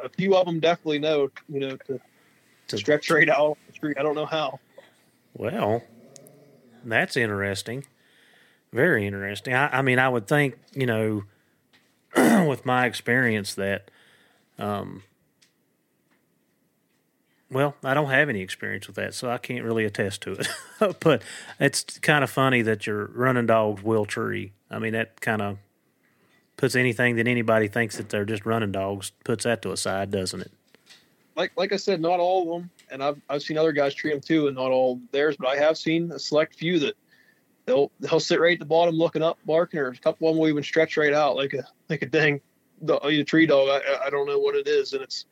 a few of them definitely know. You know, to, to stretch right out on the tree. I don't know how. Well, that's interesting. Very interesting. I, I mean, I would think you know, with my experience that, um, well, I don't have any experience with that, so I can't really attest to it. but it's kind of funny that your running dogs will tree. I mean, that kind of puts anything that anybody thinks that they're just running dogs puts that to a side, doesn't it? Like like I said, not all of them, and I've I've seen other guys tree them too, and not all theirs, but I have seen a select few that they'll they'll sit right at the bottom looking up barking, or a couple of them will even stretch right out like a like a dang the tree dog. I I don't know what it is, and it's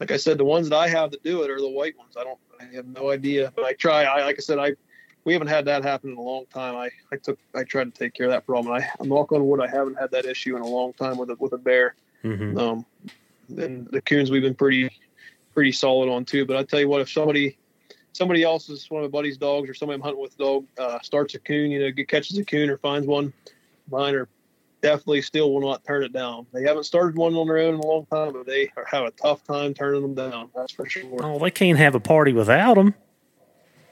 like I said, the ones that I have that do it are the white ones. I don't I have no idea, but I try. I like I said, I we haven't had that happen in a long time. I, I took I tried to take care of that problem. I, I'm knock on wood, I haven't had that issue in a long time with a with a bear. Mm-hmm. Um, and the coons we've been pretty pretty solid on too. But I tell you what, if somebody somebody else's one of my buddy's dogs or somebody I'm hunting with dog uh, starts a coon, you know, catches a coon or finds one, mine are definitely still will not turn it down. They haven't started one on their own in a long time, but they have a tough time turning them down. That's for sure. Oh, they can't have a party without them.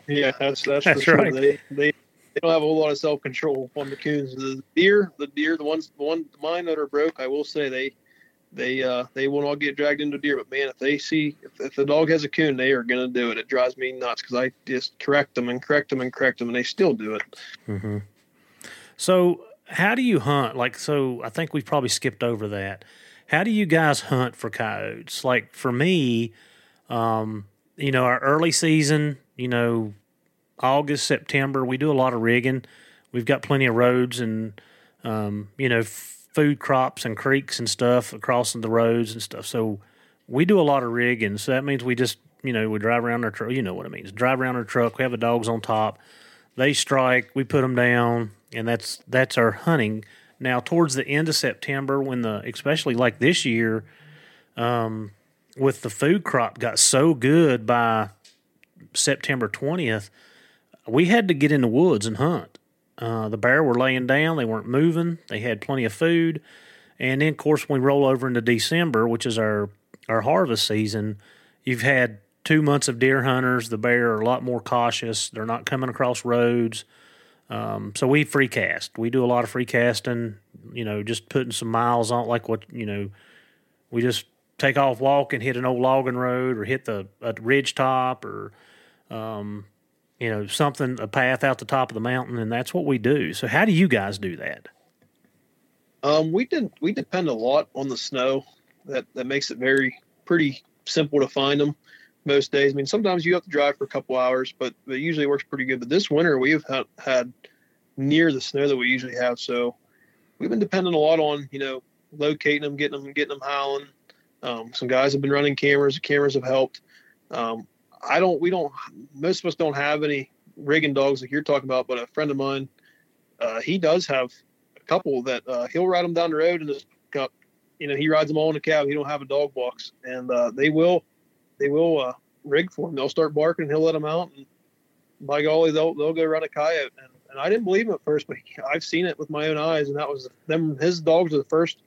Yeah, that's that's, that's for right. sure. They, they they don't have a whole lot of self control on the coons. The deer, the deer, the ones, the one, mine that are broke, I will say they they uh they will not all get dragged into deer. But man, if they see if, if the dog has a coon, they are gonna do it. It drives me nuts because I just correct them and correct them and correct them, and they still do it. Mm-hmm. So how do you hunt? Like, so I think we've probably skipped over that. How do you guys hunt for coyotes? Like for me, um, you know, our early season, you know, August, September, we do a lot of rigging. We've got plenty of roads and, um, you know, food crops and creeks and stuff across the roads and stuff. So we do a lot of rigging. So that means we just, you know, we drive around our truck. You know what it means. Drive around our truck. We have the dogs on top. They strike. We put them down, and that's that's our hunting. Now, towards the end of September, when the especially like this year, um, with the food crop got so good by September 20th, we had to get in the woods and hunt. Uh, the bear were laying down, they weren't moving, they had plenty of food. And then, of course, when we roll over into December, which is our, our harvest season, you've had two months of deer hunters. The bear are a lot more cautious, they're not coming across roads. Um, so we free cast. We do a lot of free casting, you know, just putting some miles on, like what, you know, we just take off walking, hit an old logging road, or hit the a ridge top, or um, you know something a path out the top of the mountain, and that's what we do. So how do you guys do that? Um, we did we depend a lot on the snow. That that makes it very pretty simple to find them most days. I mean, sometimes you have to drive for a couple hours, but it usually works pretty good. But this winter we have had, near the snow that we usually have, so we've been depending a lot on you know locating them, getting them, getting them howling, um, some guys have been running cameras. The cameras have helped. Um, I don't. We don't. Most of us don't have any rigging dogs like you're talking about. But a friend of mine, uh, he does have a couple that uh, he'll ride them down the road in his cup. You know, he rides them all in a cab. He don't have a dog box, and uh, they will, they will uh, rig for him. They'll start barking. He'll let them out, and by golly, they'll they'll go run a coyote. And, and I didn't believe him at first, but he, I've seen it with my own eyes, and that was them. His dogs are the first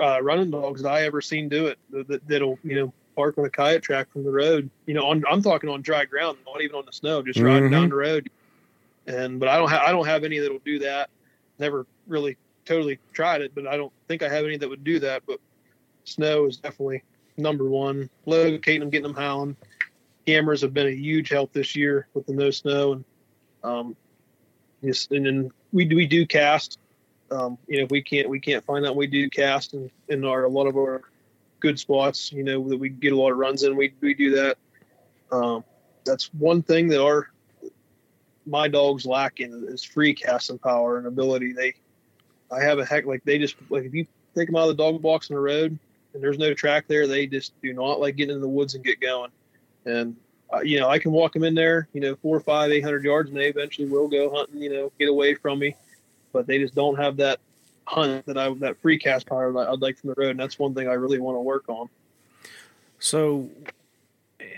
uh, running dogs that I ever seen do it. That, that'll you know park on a coyote track from the road. You know, on, I'm talking on dry ground, not even on the snow, just mm-hmm. riding down the road. And but I don't have I don't have any that'll do that. Never really totally tried it, but I don't think I have any that would do that. But snow is definitely number one. Locating them, getting them howling. Cameras have been a huge help this year with the no snow, and um, just and then we do we do cast um, you know, if we can't we can't find that, we do cast in, in our a lot of our good spots. You know that we get a lot of runs in. We we do that. Um, that's one thing that our my dogs lack in is free casting power and ability. They, I have a heck like they just like if you take them out of the dog box on the road and there's no track there, they just do not like getting in the woods and get going. And uh, you know, I can walk them in there, you know, four, five, eight hundred yards, and they eventually will go hunting. You know, get away from me but they just don't have that hunt that I that free cast power that I'd like from the road, and that's one thing I really want to work on. So,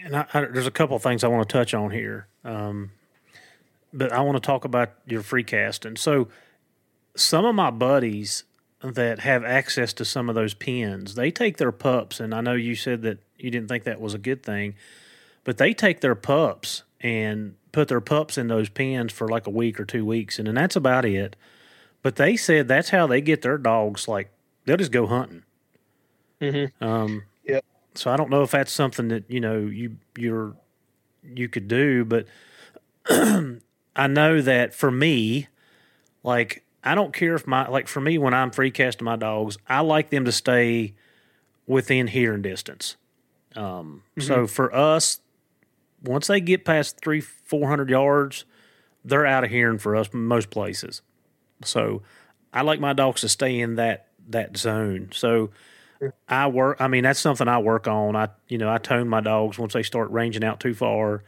and I, I, there's a couple of things I want to touch on here, um, but I want to talk about your free casting. So, some of my buddies, that have access to some of those pens, they take their pups, and I know you said that you didn't think that was a good thing, but they take their pups and put their pups in those pens for like a week or two weeks, and then that's about it. But they said that's how they get their dogs. Like they'll just go hunting. Mm-hmm. Um, Yeah. So I don't know if that's something that you know you you're you could do, but I know that for me, like I don't care if my like for me when I'm free casting my dogs, I like them to stay within hearing distance. Um, So for us, once they get past three four hundred yards, they're out of hearing for us most places. So I like my dogs to stay in that that zone. So I work. I mean, that's something I work on. I you know I tone my dogs once they start ranging out too far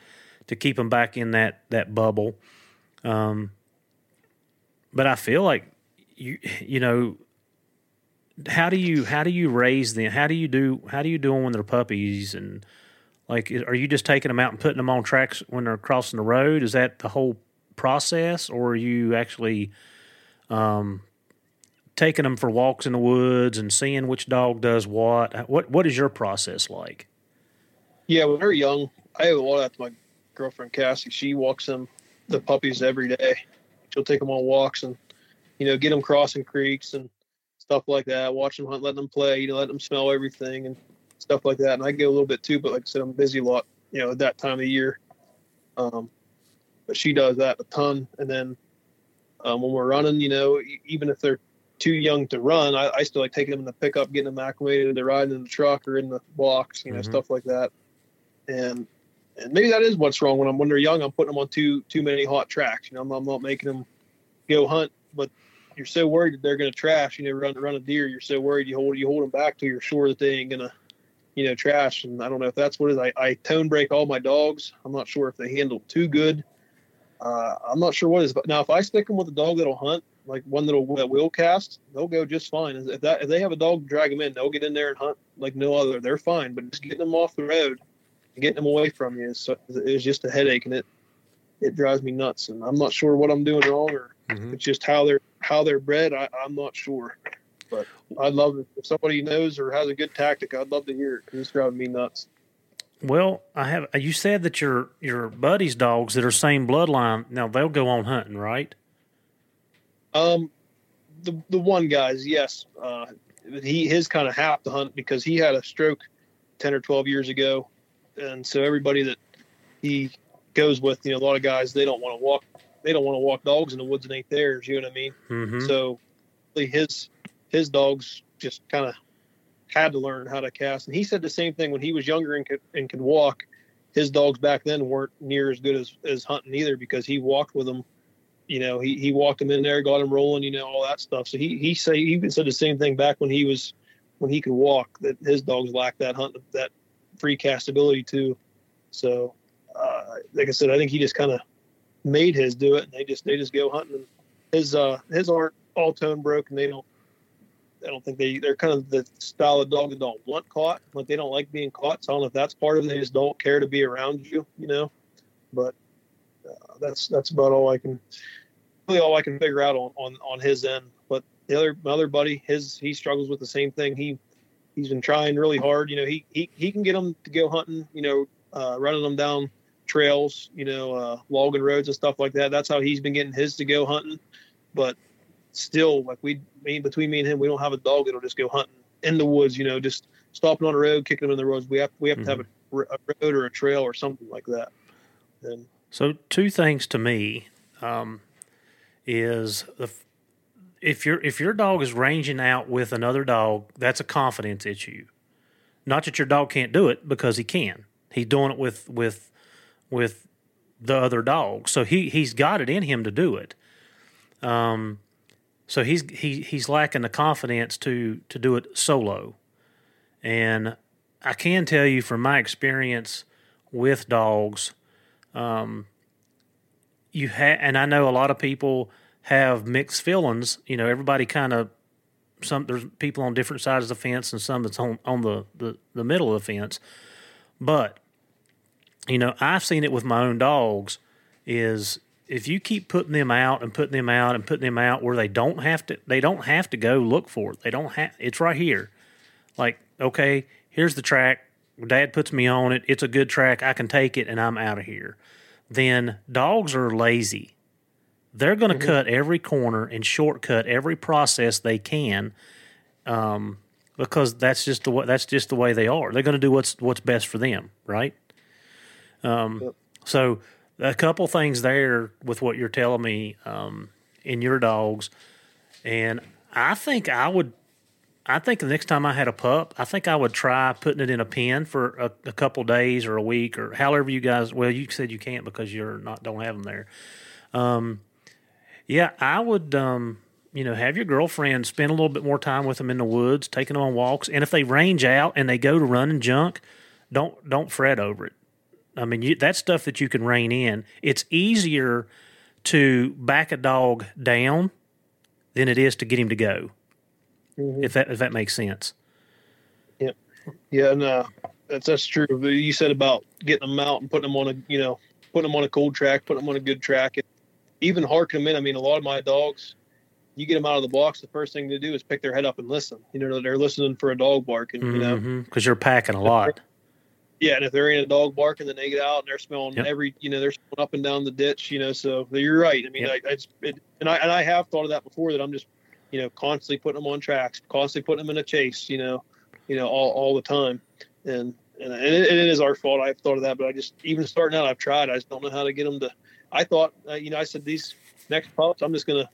to keep them back in that that bubble. Um, but I feel like you you know how do you how do you raise them? How do you do how do you do them when they're puppies and like are you just taking them out and putting them on tracks when they're crossing the road? Is that the whole process, or are you actually um, taking them for walks in the woods and seeing which dog does what? What what is your process like? Yeah, when they're young, I have a lot of to my girlfriend Cassie. She walks them, the puppies, every day. She'll take them on walks and, you know, get them crossing creeks and stuff like that. Watch them hunt, let them play, you know, let them smell everything and stuff like that. And I get a little bit too, but like I said, I'm busy a lot, you know, at that time of year. Um, but she does that a ton. And then um, when we're running, you know, even if they're too young to run, I, I still like taking them in the pickup, getting them acclimated to riding in the truck or in the box, you know, Mhm. stuff like that. And and maybe that is what's wrong when I'm when they're young. I'm putting them on too too many hot tracks. You know, I'm, I'm not making them go hunt, but you're so worried that they're going to trash. You know, run run a deer. You're so worried you hold you hold them back till you're sure that they ain't gonna, you know, trash. And I don't know if that's what is. I, I tone break all my dogs. I'm not sure if they handle too good. Uh, I'm not sure what is. But now if I stick them with a dog that'll hunt, like one that'll that will cast, they'll go just fine. If that if they have a dog drag them in, they'll get in there and hunt like no other. They're fine. But just getting them off the road getting them away from you is, is just a headache, and it it drives me nuts. And I'm not sure what I'm doing wrong, or Mhm. it's just how they're how they're bred. I, I'm not sure, but I'd love it if somebody knows or has a good tactic. I'd love to hear it because it's driving me nuts. Well, I have. You said that your your buddy's dogs that are same bloodline. Now they'll go on hunting, right? Um, the the one guys, yes, uh, he his kind of have to hunt because he had a stroke ten or twelve years ago, and so everybody that he goes with, you know, a lot of guys they don't want to walk, they don't want to walk dogs in the woods and ain't theirs. You know what I mean? Mm-hmm. So his his dogs just kind of had to learn how to cast. And he said the same thing when he was younger and could and could walk. His dogs back then weren't near as good as, as hunting either because he walked with them. You know, he, he walked them in there, got them rolling, you know, all that stuff. So he he say he even said the same thing back when he was when he could walk that his dogs lacked that hunt that free cast ability too. So uh, like I said, I think he just kind of made his do it, and they just they just go hunting. And his uh his aren't all tone broken. They don't. I don't think they they're kind of the style of dog that don't want caught. but they don't like being caught. So I don't know if that's part of it. They just don't care to be around you, you know. But uh, that's that's about all I can really all I can figure out on on on his end. But the other my other buddy, his he struggles with the same thing. He he's been trying really hard. You know, he he he can get them to go hunting. You know, uh, running them down trails. You know, uh, logging roads and stuff like that. That's how he's been getting his to go hunting. But still, like we, me between me and him, we don't have a dog that'll just go hunting in the woods. You know, just stopping on a road, kicking them in the roads. We have we have to have a road or a trail or something like that. And So two things to me um, is the, if your if your dog is ranging out with another dog, that's a confidence issue. Not that your dog can't do it because he can. He's doing it with with with the other dog, so he he's got it in him to do it. Um, so he's he he's lacking the confidence to to do it solo, and I can tell you from my experience with dogs you have, and I know a lot of people have mixed feelings. You know, everybody kind of some there's people on different sides of the fence, and some that's on on the the, the middle of the fence. But you know, I've seen it with my own dogs. Is if you keep putting them out and putting them out and putting them out where they don't have to they don't have to go look for it. They don't have it's right here. Like, okay, here's the track. Dad puts me on it. It's a good track. I can take it and I'm out of here. Then dogs are lazy. They're going to mm-hmm. cut every corner and shortcut every process they can, um, because that's just the way, that's just the way they are. They're going to do what's what's best for them, right? Um, yep. So a couple things there with what you're telling me um, in your dogs, and I think I would. I think the next time I had a pup, I think I would try putting it in a pen for a, a couple days or a week or however you guys. Well, you said you can't because you're not don't have them there. Um, yeah, I would. Um, you know, have your girlfriend spend a little bit more time with them in the woods, taking them on walks, and if they range out and they go to run and junk, don't don't fret over it. I mean, you, that's stuff that you can rein in. It's easier to back a dog down than it is to get him to go. Mm-hmm. If that if that makes sense. Yeah, yeah, no, that's that's true. You said about getting them out and putting them on a you know putting them on a cold track, putting them on a good track, and even harking them in. I mean, a lot of my dogs, you get them out of the box, the first thing to do is pick their head up and listen. You know, they're listening for a dog barking. Mm-hmm. You know, because mm-hmm. you're packing a lot. Yeah, and if they're in a dog barking, then they get out and they're smelling yep. every, you know, they're smelling up and down the ditch, you know. So you're right. I mean, yep. I, it's, it, and I and I have thought of that before. That I'm just, you know, constantly putting them on tracks, constantly putting them in a chase, you know, you know, all, all the time. And and, and it, it is our fault. I've thought of that, but I just even starting out, I've tried. I just don't know how to get them to. I thought, uh, you know, I said these next pups, I'm just gonna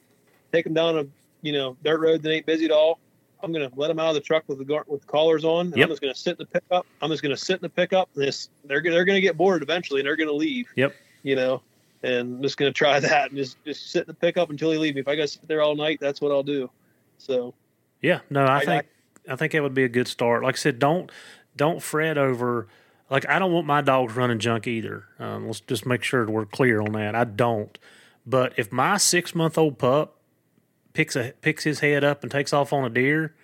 take them down a, you know, dirt road that ain't busy at all I'm going to let them out of the truck with the guard, with the collars on. And yep. I'm just going to sit in the pickup. I'm just going to sit in the pickup. This they're they're going to get bored eventually, and they're going to leave. Yep. You know, and I'm just going to try that and just just sit in the pickup until they leave me. If I got to sit there all night, that's what I'll do. So. Yeah. No, I, I think I, I think that would be a good start. Like I said, don't don't fret over. Like I don't want my dogs running junk either. Um, let's just make sure we're clear on that. I don't. But if my six month old pup picks a picks his head up and takes off on a deer,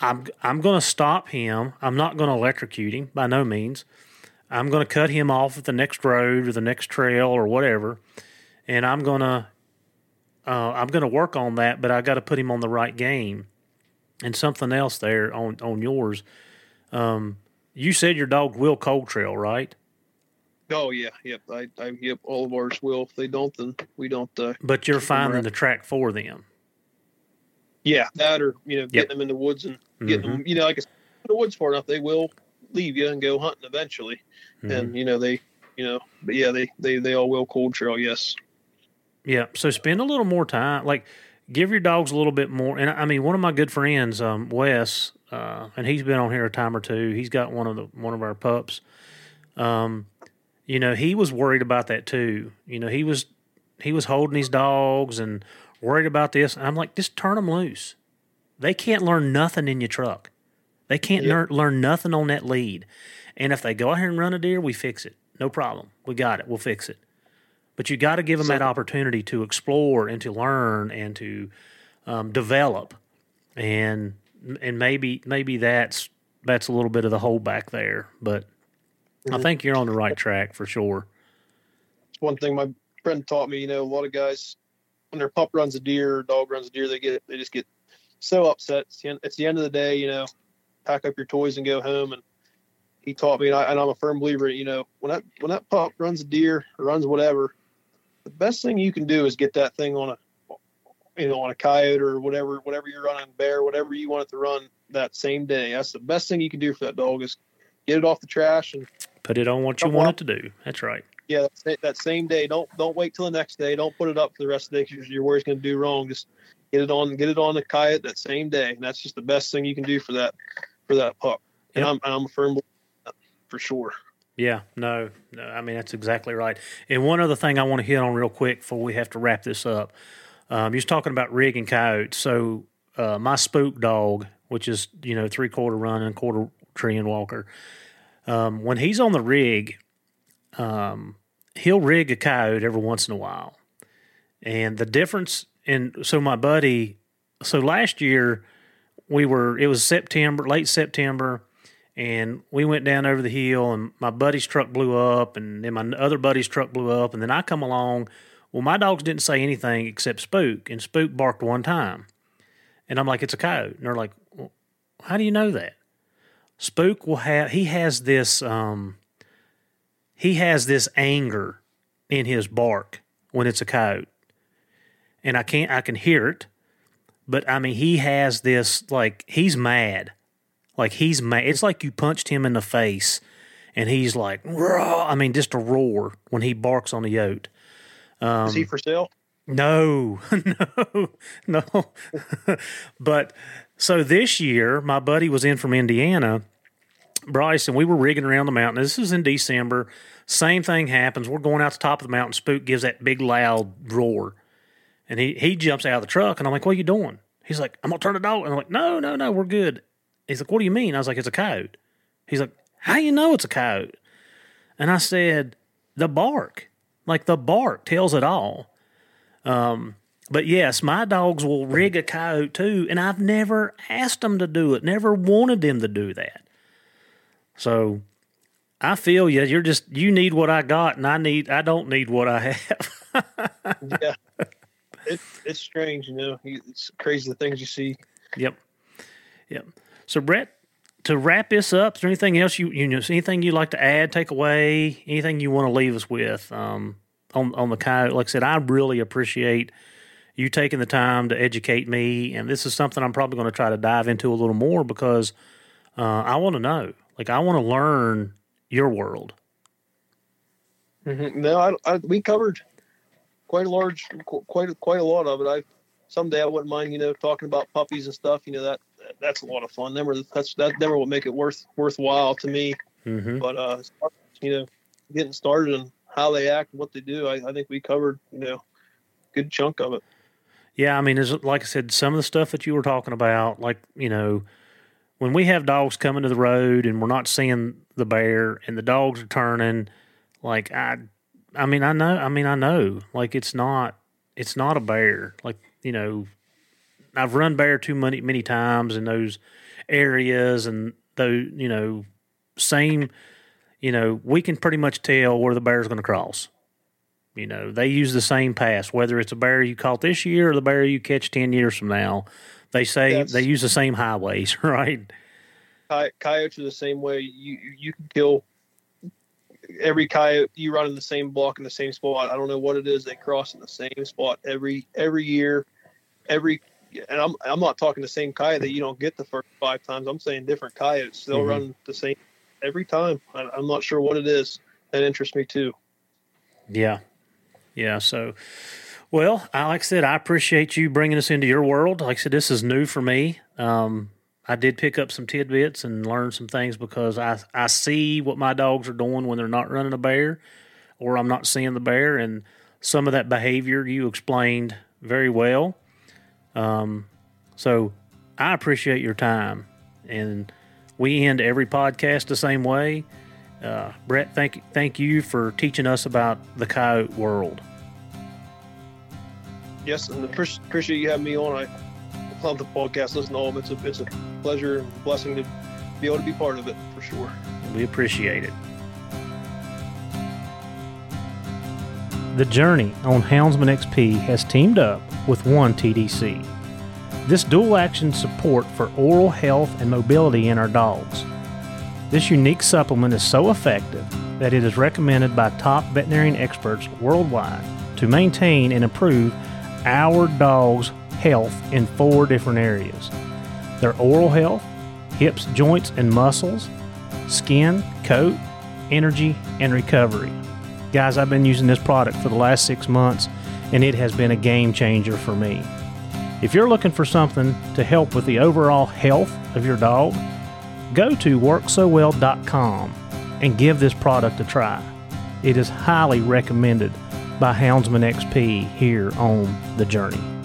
I'm I'm going to stop him. I'm not going to electrocute him by no means. I'm going to cut him off at the next road or the next trail or whatever, and I'm going to uh, I'm going to work on that. But I got to put him on the right game. And something else there on on yours. Um, you said your dog will cold trail, right? Oh yeah, yep. I, I yep. All of ours will. If they don't, then we don't. Uh, but you're finding the track for them. Yeah, that or you know, getting yep. them in the woods and getting mm-hmm. them. You know, like I said, the woods far enough, they will leave you and go hunting eventually. Mm-hmm. And you know, they, you know, but yeah, they they they all will cold trail. Yes. Yeah. So spend a little more time, like give your dogs a little bit more. And I mean, one of my good friends, um, Wes, uh, and he's been on here a time or two. He's got one of the one of our pups. Um, you know, he was worried about that too. You know, he was he was holding his dogs and worried about this. I'm like, just turn them loose. They can't learn nothing in your truck. They can't yep. learn nothing on that lead. And if they go out here and run a deer, we fix it. No problem. We got it. We'll fix it. But you got to give them so, that opportunity to explore and to learn and to um, develop. And and maybe maybe that's that's a little bit of the holdback there. But I mm-hmm. think you're on the right track for sure. One thing my friend taught me, you know, a lot of guys when their pup runs a deer or dog runs a deer, they get they just get so upset. It's the, end, it's the end of the day, you know. Pack up your toys and go home. And he taught me, and, I, am a firm believer. You know, when that when that pup runs a deer or runs whatever, the best thing you can do is get that thing on a you know on a coyote or whatever whatever you're running bear whatever you want it to run that same day. That's the best thing you can do for that dog is get it off the trash and put it on what you want it to do. That's right. Yeah, that same day. Don't don't wait till the next day. Don't put it up for the rest of the day because you're worried it's going to do wrong. Just get it on get it on the coyote that same day. And that's just the best thing you can do for that for that pup. And yep. I'm I'm a firm for sure. Yeah, no, no, I mean that's exactly right. And one other thing I want to hit on real quick before we have to wrap this up. Um, you was talking about rig and coyotes. So uh, my spook dog, which is you know three quarter run and quarter Treeing Walker, um, when he's on the rig, um, he'll rig a coyote every once in a while. And the difference in so my buddy, so last year we were it was September, late September, and we went down over the hill, and my buddy's truck blew up, and then my other buddy's truck blew up, and then I come along. Well, my dogs didn't say anything except Spook, and Spook barked one time, and I'm like, "It's a coyote," and they're like, well, "How do you know that?" Spook will have he has this um he has this anger in his bark when it's a coyote, and I can't I can hear it, but I mean he has this like he's mad like he's mad. It's like you punched him in the face, and he's like, Roar! I mean, just a roar when he barks on the yote. Um, Is he for sale? No, no, no. but so this year, my buddy was in from Indiana, Bryce, and we were rigging around the mountain. This is in December. Same thing happens. We're going out to the top of the mountain. Spook gives that big loud roar, and he he jumps out of the truck, and I'm like, "What are you doing?" He's like, "I'm gonna turn the dog." And I'm like, "No, no, no, we're good." He's like, What do you mean? I was like, It's a coyote. He's like, How you know it's a coyote? And I said, The bark. Like the bark tells it all. Um, but yes, my dogs will rig a coyote too, and I've never asked them to do it, never wanted them to do that. So I feel you. You're just you need what I got, and I need I don't need what I have. yeah, it, it's strange, you know. It's crazy the things you see. Yep, yep. So, Brett, to wrap this up, is there anything else you you know anything you'd like to add, take away, anything you want to leave us with um, on on the coyote? Like I said, I really appreciate you taking the time to educate me, and this is something I'm probably going to try to dive into a little more because uh, I want to know. Like, I want to learn your world. Mm-hmm. No, I, I, we covered quite a large, quite quite a lot of it. I someday I wouldn't mind, you know, talking about puppies and stuff. You know that that's a lot of fun. Never that's that never will make it worth worthwhile to me. Mm-hmm. But uh, you know, getting started and how they act what they do, I, I think we covered you know, good chunk of it. Yeah, I mean, there's like I said, some of the stuff that you were talking about, like you know, when we have dogs coming to the road and we're not seeing the bear and the dogs are turning, like I, I mean, I know, I mean, I know, like it's not, it's not a bear. Like you know, I've run bear too many many times in those areas, and though you know, same, you know, we can pretty much tell where the bear's going to cross. You know, they use the same pass, whether it's a bear you caught this year or the bear you catch ten years from now. They say That's, they use the same highways, right? Coyotes are the same way. You you can kill every coyote you run in the same block in the same spot. I don't know what it is. They cross in the same spot every every year. Every and I'm I'm not talking the same coyote that you don't get the first five times. I'm saying different coyotes. They'll mm-hmm. run the same every time. I, I'm not sure what it is. That interests me too. Yeah, yeah. So, well, like I said, I appreciate you bringing us into your world. Like I said, this is new for me. Um, I did pick up some tidbits and learn some things because I I see what my dogs are doing when they're not running a bear, or I'm not seeing the bear, and some of that behavior you explained very well. Um, so I appreciate your time, and we end every podcast the same way. Uh, Brett, thank thank you for teaching us about the coyote world. Yes, and appreciate you having me on. I love the podcast. Listen to all of it. It's a, it's a pleasure and blessing to be able to be part of it for sure. We appreciate it. The Journey on Houndsman XP has teamed up with One TDC. This dual action support for oral health and mobility in our dogs. This unique supplement is so effective that it is recommended by top veterinarian experts worldwide to maintain and improve our dog's health in four different areas their oral health, hips, joints, and muscles, skin, coat, energy, and recovery. Guys, I've been using this product for the last six months, and it has been a game changer for me. If you're looking for something to help with the overall health of your dog, go to worksowell.com and give this product a try. It is highly recommended by Houndsman XP here on The Journey.